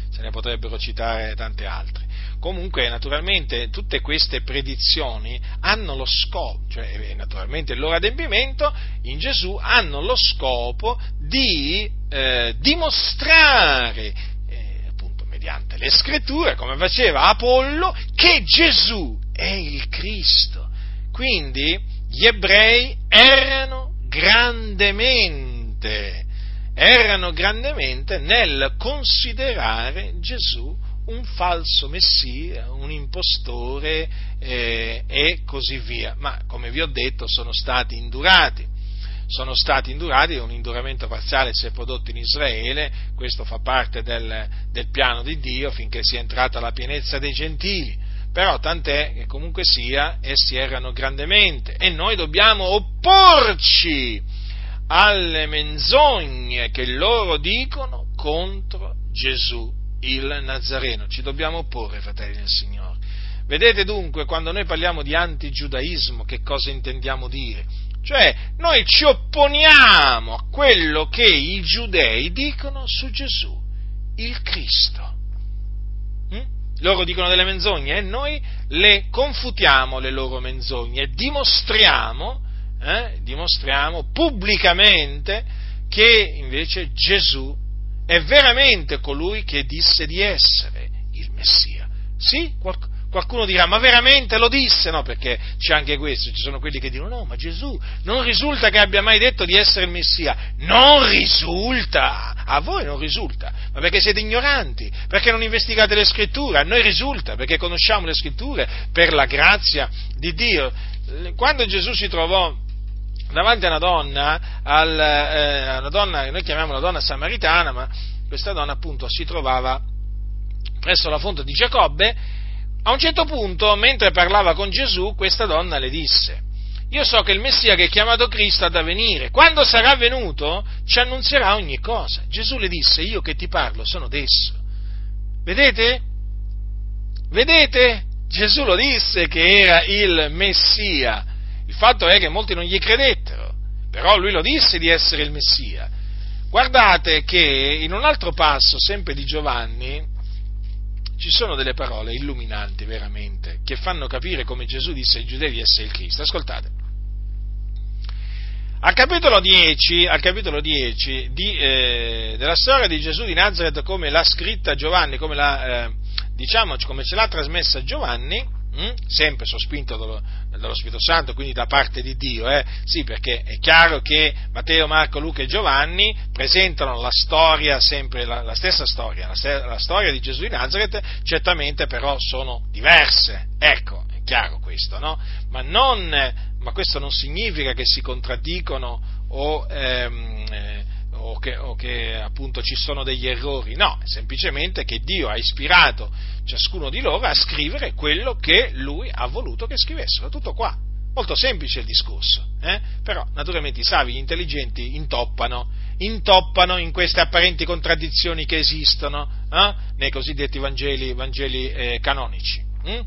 Se ne potrebbero citare tante altre. Comunque, naturalmente, tutte queste predizioni hanno lo scopo, cioè eh, naturalmente il loro adempimento in Gesù hanno lo scopo di eh, dimostrare, eh, appunto mediante le scritture, come faceva Apollo, che Gesù è il Cristo. Quindi gli ebrei erano grandemente, erano grandemente nel considerare Gesù un falso messia, un impostore eh, e così via. Ma come vi ho detto sono stati indurati. Sono stati indurati, un induramento parziale si è prodotto in Israele, questo fa parte del, del piano di Dio finché sia entrata la pienezza dei gentili. Però tant'è che comunque sia, essi erano grandemente e noi dobbiamo opporci alle menzogne che loro dicono contro Gesù il Nazareno. Ci dobbiamo opporre, fratelli del Signore. Vedete dunque, quando noi parliamo di antigiudaismo, che cosa intendiamo dire? Cioè, noi ci opponiamo a quello che i giudei dicono su Gesù, il Cristo. Hm? Loro dicono delle menzogne e noi le confutiamo le loro menzogne e dimostriamo, eh, dimostriamo pubblicamente che invece Gesù è veramente colui che disse di essere il Messia. Sì, qualcuno dirà, ma veramente lo disse? No, perché c'è anche questo, ci sono quelli che dicono, no, ma Gesù non risulta che abbia mai detto di essere il Messia. Non risulta! A voi non risulta, ma perché siete ignoranti, perché non investigate le scritture, a noi risulta, perché conosciamo le scritture per la grazia di Dio. quando Gesù si trovò davanti a una donna, al, eh, una donna, noi chiamiamo la donna samaritana, ma questa donna appunto si trovava presso la fonte di Giacobbe, a un certo punto, mentre parlava con Gesù, questa donna le disse, io so che il Messia che è chiamato Cristo ha da venire, quando sarà venuto ci annunzierà ogni cosa. Gesù le disse, io che ti parlo sono d'esso. Vedete? Vedete? Gesù lo disse che era il Messia. Il fatto è che molti non gli credettero, però lui lo disse di essere il Messia. Guardate che in un altro passo, sempre di Giovanni, ci sono delle parole illuminanti veramente, che fanno capire come Gesù disse ai giudei di essere il Cristo. Ascoltate. Al capitolo 10, al capitolo 10 di, eh, della storia di Gesù di Nazareth, come l'ha scritta Giovanni, come, l'ha, eh, diciamo, come ce l'ha trasmessa Giovanni, mh? Hm, sempre sospinto dallo, dallo, Spirito Santo, quindi da parte di Dio, eh? sì, perché è chiaro che Matteo, Marco, Luca e Giovanni presentano la storia, sempre la, la stessa storia, la, la storia di Gesù di Nazareth, certamente però sono diverse, ecco, è chiaro questo, no? Ma non ma questo non significa che si contraddicono o, ehm, eh, o, che, o che, appunto ci sono degli errori, no, è semplicemente che Dio ha ispirato ciascuno di loro a scrivere quello che lui ha voluto che scrivessero, tutto qua. Molto semplice il discorso, eh? però naturalmente i savi, gli intelligenti intoppano, intoppano in queste apparenti contraddizioni che esistono eh? nei cosiddetti Vangeli, Vangeli eh, canonici. Hm?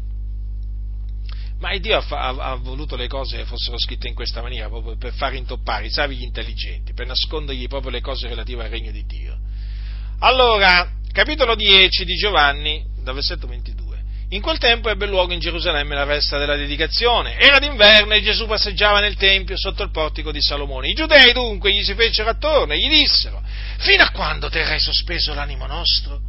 Ma Dio ha, ha, ha, voluto le cose fossero scritte in questa maniera, proprio per far intoppare i savi gli intelligenti, per nascondergli proprio le cose relative al regno di Dio. Allora, capitolo 10 di Giovanni, dal versetto 22. In quel tempo ebbe luogo in Gerusalemme la festa della dedicazione. Era d'inverno e Gesù passeggiava nel Tempio sotto il portico di Salomone. I giudei dunque gli si fecero attorno e gli dissero, fino a quando terrai sospeso l'animo nostro?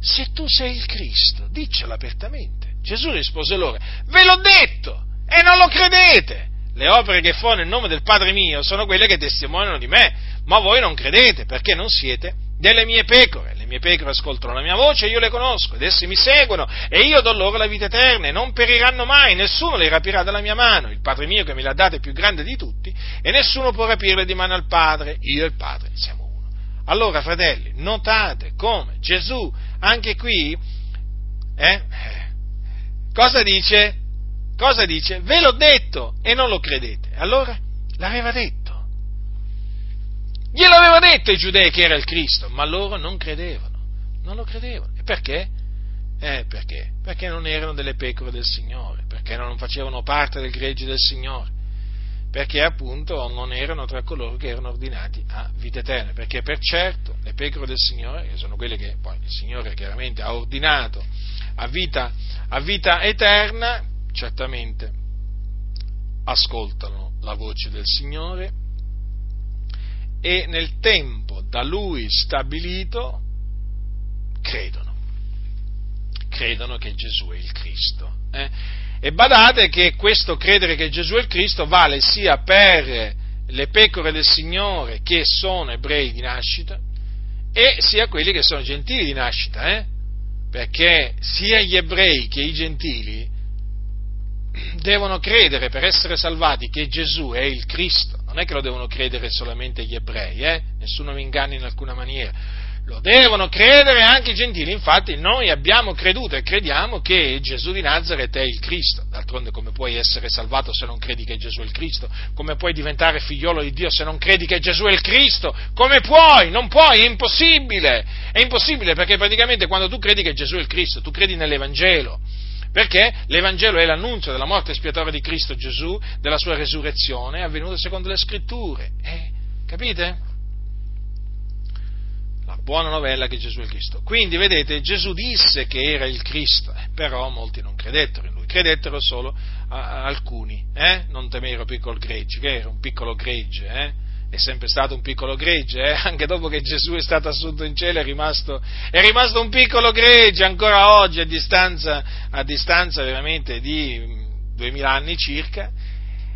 Se tu sei il Cristo, diccelo apertamente. Gesù rispose loro, ve l'ho detto e non lo credete. Le opere che fo nel nome del Padre mio sono quelle che testimoniano di me, ma voi non credete perché non siete delle mie pecore. Le mie pecore ascoltano la mia voce io le conosco ed esse mi seguono e io do loro la vita eterna e non periranno mai, nessuno le rapirà dalla mia mano. Il Padre mio che me l'ha data è più grande di tutti e nessuno può rapirle di mano al Padre. Io e il Padre siamo uno. Allora, fratelli, notate come Gesù anche qui eh, Cosa dice? Cosa dice? Ve l'ho detto e non lo credete. Allora, l'aveva detto. Glielo aveva detto ai giudei che era il Cristo, ma loro non credevano. Non lo credevano. E perché? Eh, perché? Perché non erano delle pecore del Signore, perché non facevano parte del gregge del Signore, perché appunto non erano tra coloro che erano ordinati a vita eterna, perché per certo le pecore del Signore, che sono quelle che poi il Signore chiaramente ha ordinato a vita, a vita eterna, certamente ascoltano la voce del Signore e nel tempo da Lui stabilito credono. Credono che Gesù è il Cristo. Eh? E badate che questo credere che Gesù è il Cristo vale sia per le pecore del Signore che sono ebrei di nascita e sia quelli che sono gentili di nascita. Eh? Perché sia gli ebrei che i gentili devono credere per essere salvati che Gesù è il Cristo, non è che lo devono credere solamente gli ebrei, eh? nessuno mi inganni in alcuna maniera, lo devono credere anche i gentili, infatti noi abbiamo creduto e crediamo che Gesù di Nazareth è il Cristo, d'altronde come puoi essere salvato se non credi che Gesù è il Cristo? Come puoi diventare figliolo di Dio se non credi che Gesù è il Cristo? Come puoi? Non puoi, è impossibile, è impossibile perché praticamente quando tu credi che Gesù è il Cristo, tu credi nell'Evangelo, perché l'Evangelo è l'annuncio della morte espiatoria di Cristo Gesù, della sua resurrezione, avvenuta secondo le scritture, eh, capite? Buona novella che Gesù è il Cristo. Quindi, vedete, Gesù disse che era il Cristo, eh, però molti non credettero in lui, credettero solo a, a alcuni, eh? non temero piccolo gregge, che era un piccolo gregge, eh? è sempre stato un piccolo gregge, eh? anche dopo che Gesù è stato assunto in cielo è rimasto, è rimasto un piccolo gregge ancora oggi a distanza, a distanza veramente di duemila anni circa.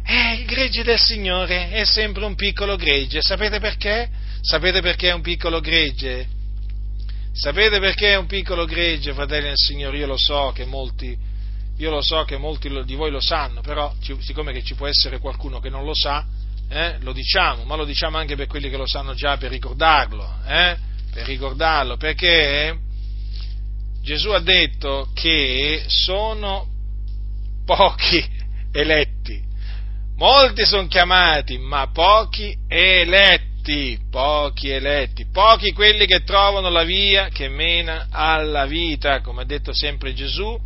Eh, il gregge del Signore è sempre un piccolo gregge, sapete perché? Sapete perché è un piccolo gregge? Sapete perché è un piccolo gregge, fratelli del Signore? Io lo so che molti so che molti di voi lo sanno, però siccome ci può essere qualcuno che non lo sa, eh, lo diciamo, ma lo diciamo anche per quelli che lo sanno già per ricordarlo, eh, per ricordarlo, perché Gesù ha detto che sono pochi eletti, molti sono chiamati, ma pochi eletti, pochi eletti, pochi quelli che trovano la via che mena alla vita, come ha detto sempre Gesù,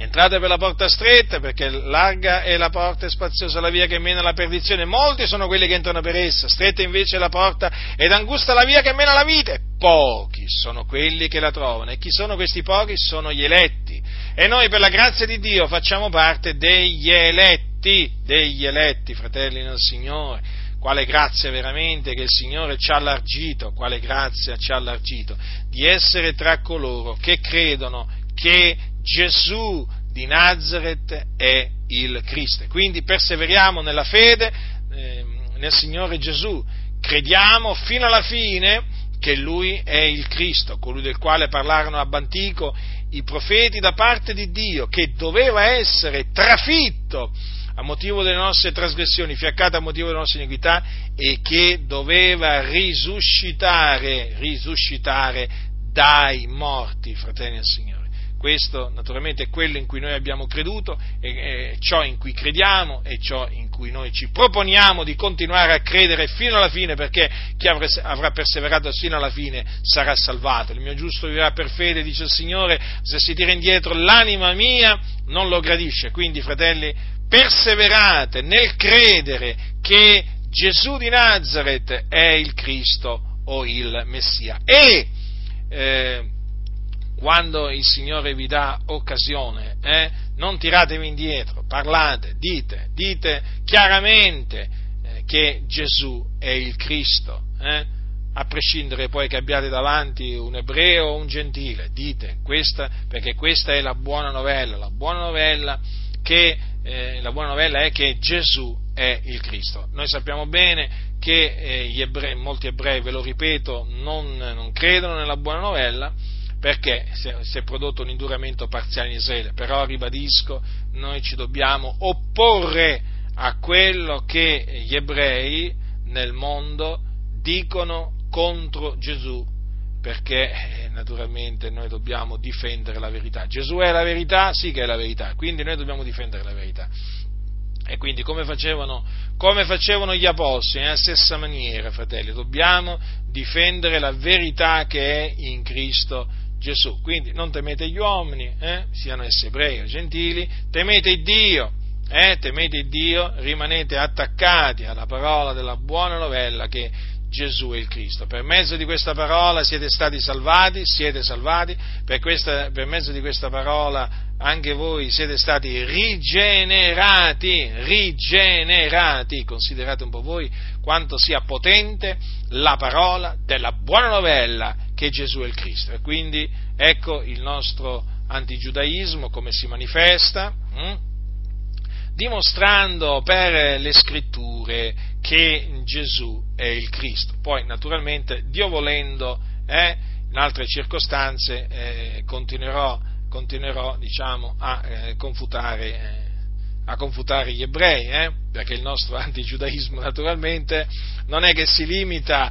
Entrate per la porta stretta, perché larga è la porta e spaziosa la via che mena alla perdizione. Molti sono quelli che entrano per essa, stretta invece è la porta ed angusta la via che mena alla vita. Pochi sono quelli che la trovano. E chi sono questi pochi? Sono gli eletti. E noi per la grazia di Dio facciamo parte degli eletti, degli eletti, fratelli nel Signore. Quale grazia veramente che il Signore ci ha allargito, quale grazia ci ha allargito, di essere tra coloro che credono che Gesù di Nazareth è il Cristo. Quindi perseveriamo nella fede eh, nel Signore Gesù, crediamo fino alla fine che Lui è il Cristo, colui del quale parlarono ab antico i profeti da parte di Dio, che doveva essere trafitto a motivo delle nostre trasgressioni, fiaccato a motivo delle nostre iniquità e che doveva risuscitare, risuscitare dai morti, fratelli del Signore. Questo naturalmente è quello in cui noi abbiamo creduto, è, ciò in cui crediamo e ciò in cui noi ci proponiamo di continuare a credere fino alla fine, perché chi avrà perseverato fino alla fine sarà salvato. Il mio giusto vivrà per fede, dice il Signore, se si tira indietro l'anima mia non lo gradisce. Quindi, fratelli, perseverate nel credere che Gesù di Nazareth è il Cristo o il Messia. E eh, quando il Signore vi dà occasione, eh, non tiratevi indietro, parlate, dite, dite chiaramente eh, che Gesù è il Cristo, eh, a prescindere poi che abbiate davanti un ebreo o un gentile, dite questa, perché questa è la buona novella, la buona novella, che, eh, la buona novella è che Gesù è il Cristo. Noi sappiamo bene che eh, ebrei, molti ebrei, ve lo ripeto, non, non credono nella buona novella, perché si è prodotto un induramento parziale in Israele, però ribadisco, noi ci dobbiamo opporre a quello che gli ebrei nel mondo dicono contro Gesù, perché eh, naturalmente noi dobbiamo difendere la verità. Gesù è la verità? Sì che è la verità, quindi noi dobbiamo difendere la verità. E quindi come facevano, come facevano gli apostoli, nella stessa maniera, fratelli, dobbiamo difendere la verità che è in Cristo Gesù. Quindi non temete gli uomini, eh, siano essi ebrei o gentili, temete Dio, eh, temete Dio, rimanete attaccati alla parola della buona novella che Gesù è il Cristo. Per mezzo di questa parola siete stati salvati, siete salvati, per, questa, per mezzo di questa parola anche voi siete stati rigenerati, rigenerati. Considerate un po' voi quanto sia potente la parola della buona novella che Gesù è il Cristo. E quindi ecco il nostro antigiudaismo come si manifesta, hm? Dimostrando per le scritture che Gesù è il Cristo. Poi naturalmente, Dio volendo, eh, in altre circostanze eh, continuerò, continuerò diciamo, a eh, confutare eh, a confutare gli ebrei, eh? perché il nostro antigiudaismo naturalmente non è che si limita,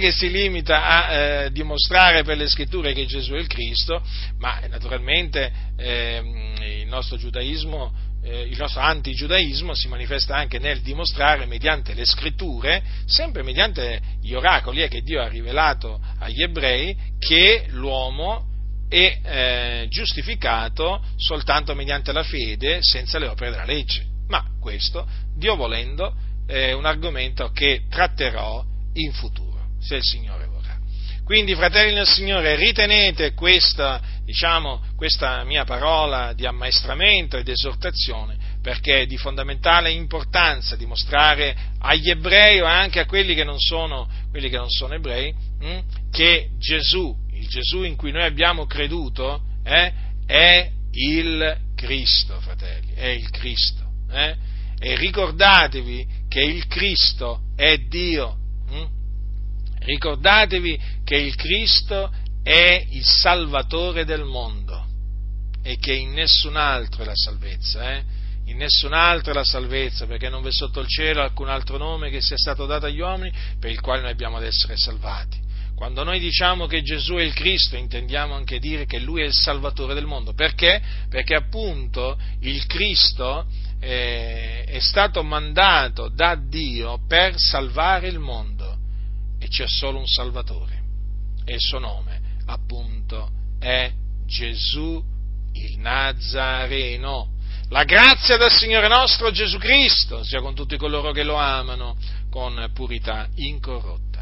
che si limita a eh, dimostrare per le scritture che Gesù è il Cristo, ma naturalmente eh, il nostro giudaismo, il nostro antigiudaismo si manifesta anche nel dimostrare mediante le scritture, sempre mediante gli oracoli eh, che Dio ha rivelato agli ebrei, che l'uomo è eh, giustificato soltanto mediante la fede senza le opere della legge. Ma questo, Dio volendo, è un argomento che tratterò in futuro, se il Signore vorrà. Quindi, fratelli del Signore, ritenete questa, diciamo, questa mia parola di ammaestramento ed esortazione perché è di fondamentale importanza dimostrare agli ebrei o anche a quelli che non sono, che non sono ebrei mh, hm, che Gesù il Gesù in cui noi abbiamo creduto, eh, è il Cristo, fratelli, è il Cristo. Eh? E ricordatevi che il Cristo è Dio. Hm? Ricordatevi che il Cristo è il Salvatore del mondo. e che in nessun altro è la salvezza, eh? in nessun altro è la salvezza, perché non v'è sotto il cielo alcun altro nome che sia stato dato agli uomini per il quale noi abbiamo ad essere salvati. Quando noi diciamo che Gesù è il Cristo, intendiamo anche dire che Lui è il Salvatore del mondo. Perché? Perché appunto il Cristo eh, è stato mandato da Dio per salvare il mondo c'è solo un Salvatore e il suo nome appunto è Gesù il Nazareno. La grazia del Signore nostro Gesù Cristo sia con tutti coloro che lo amano con purità incorrotta.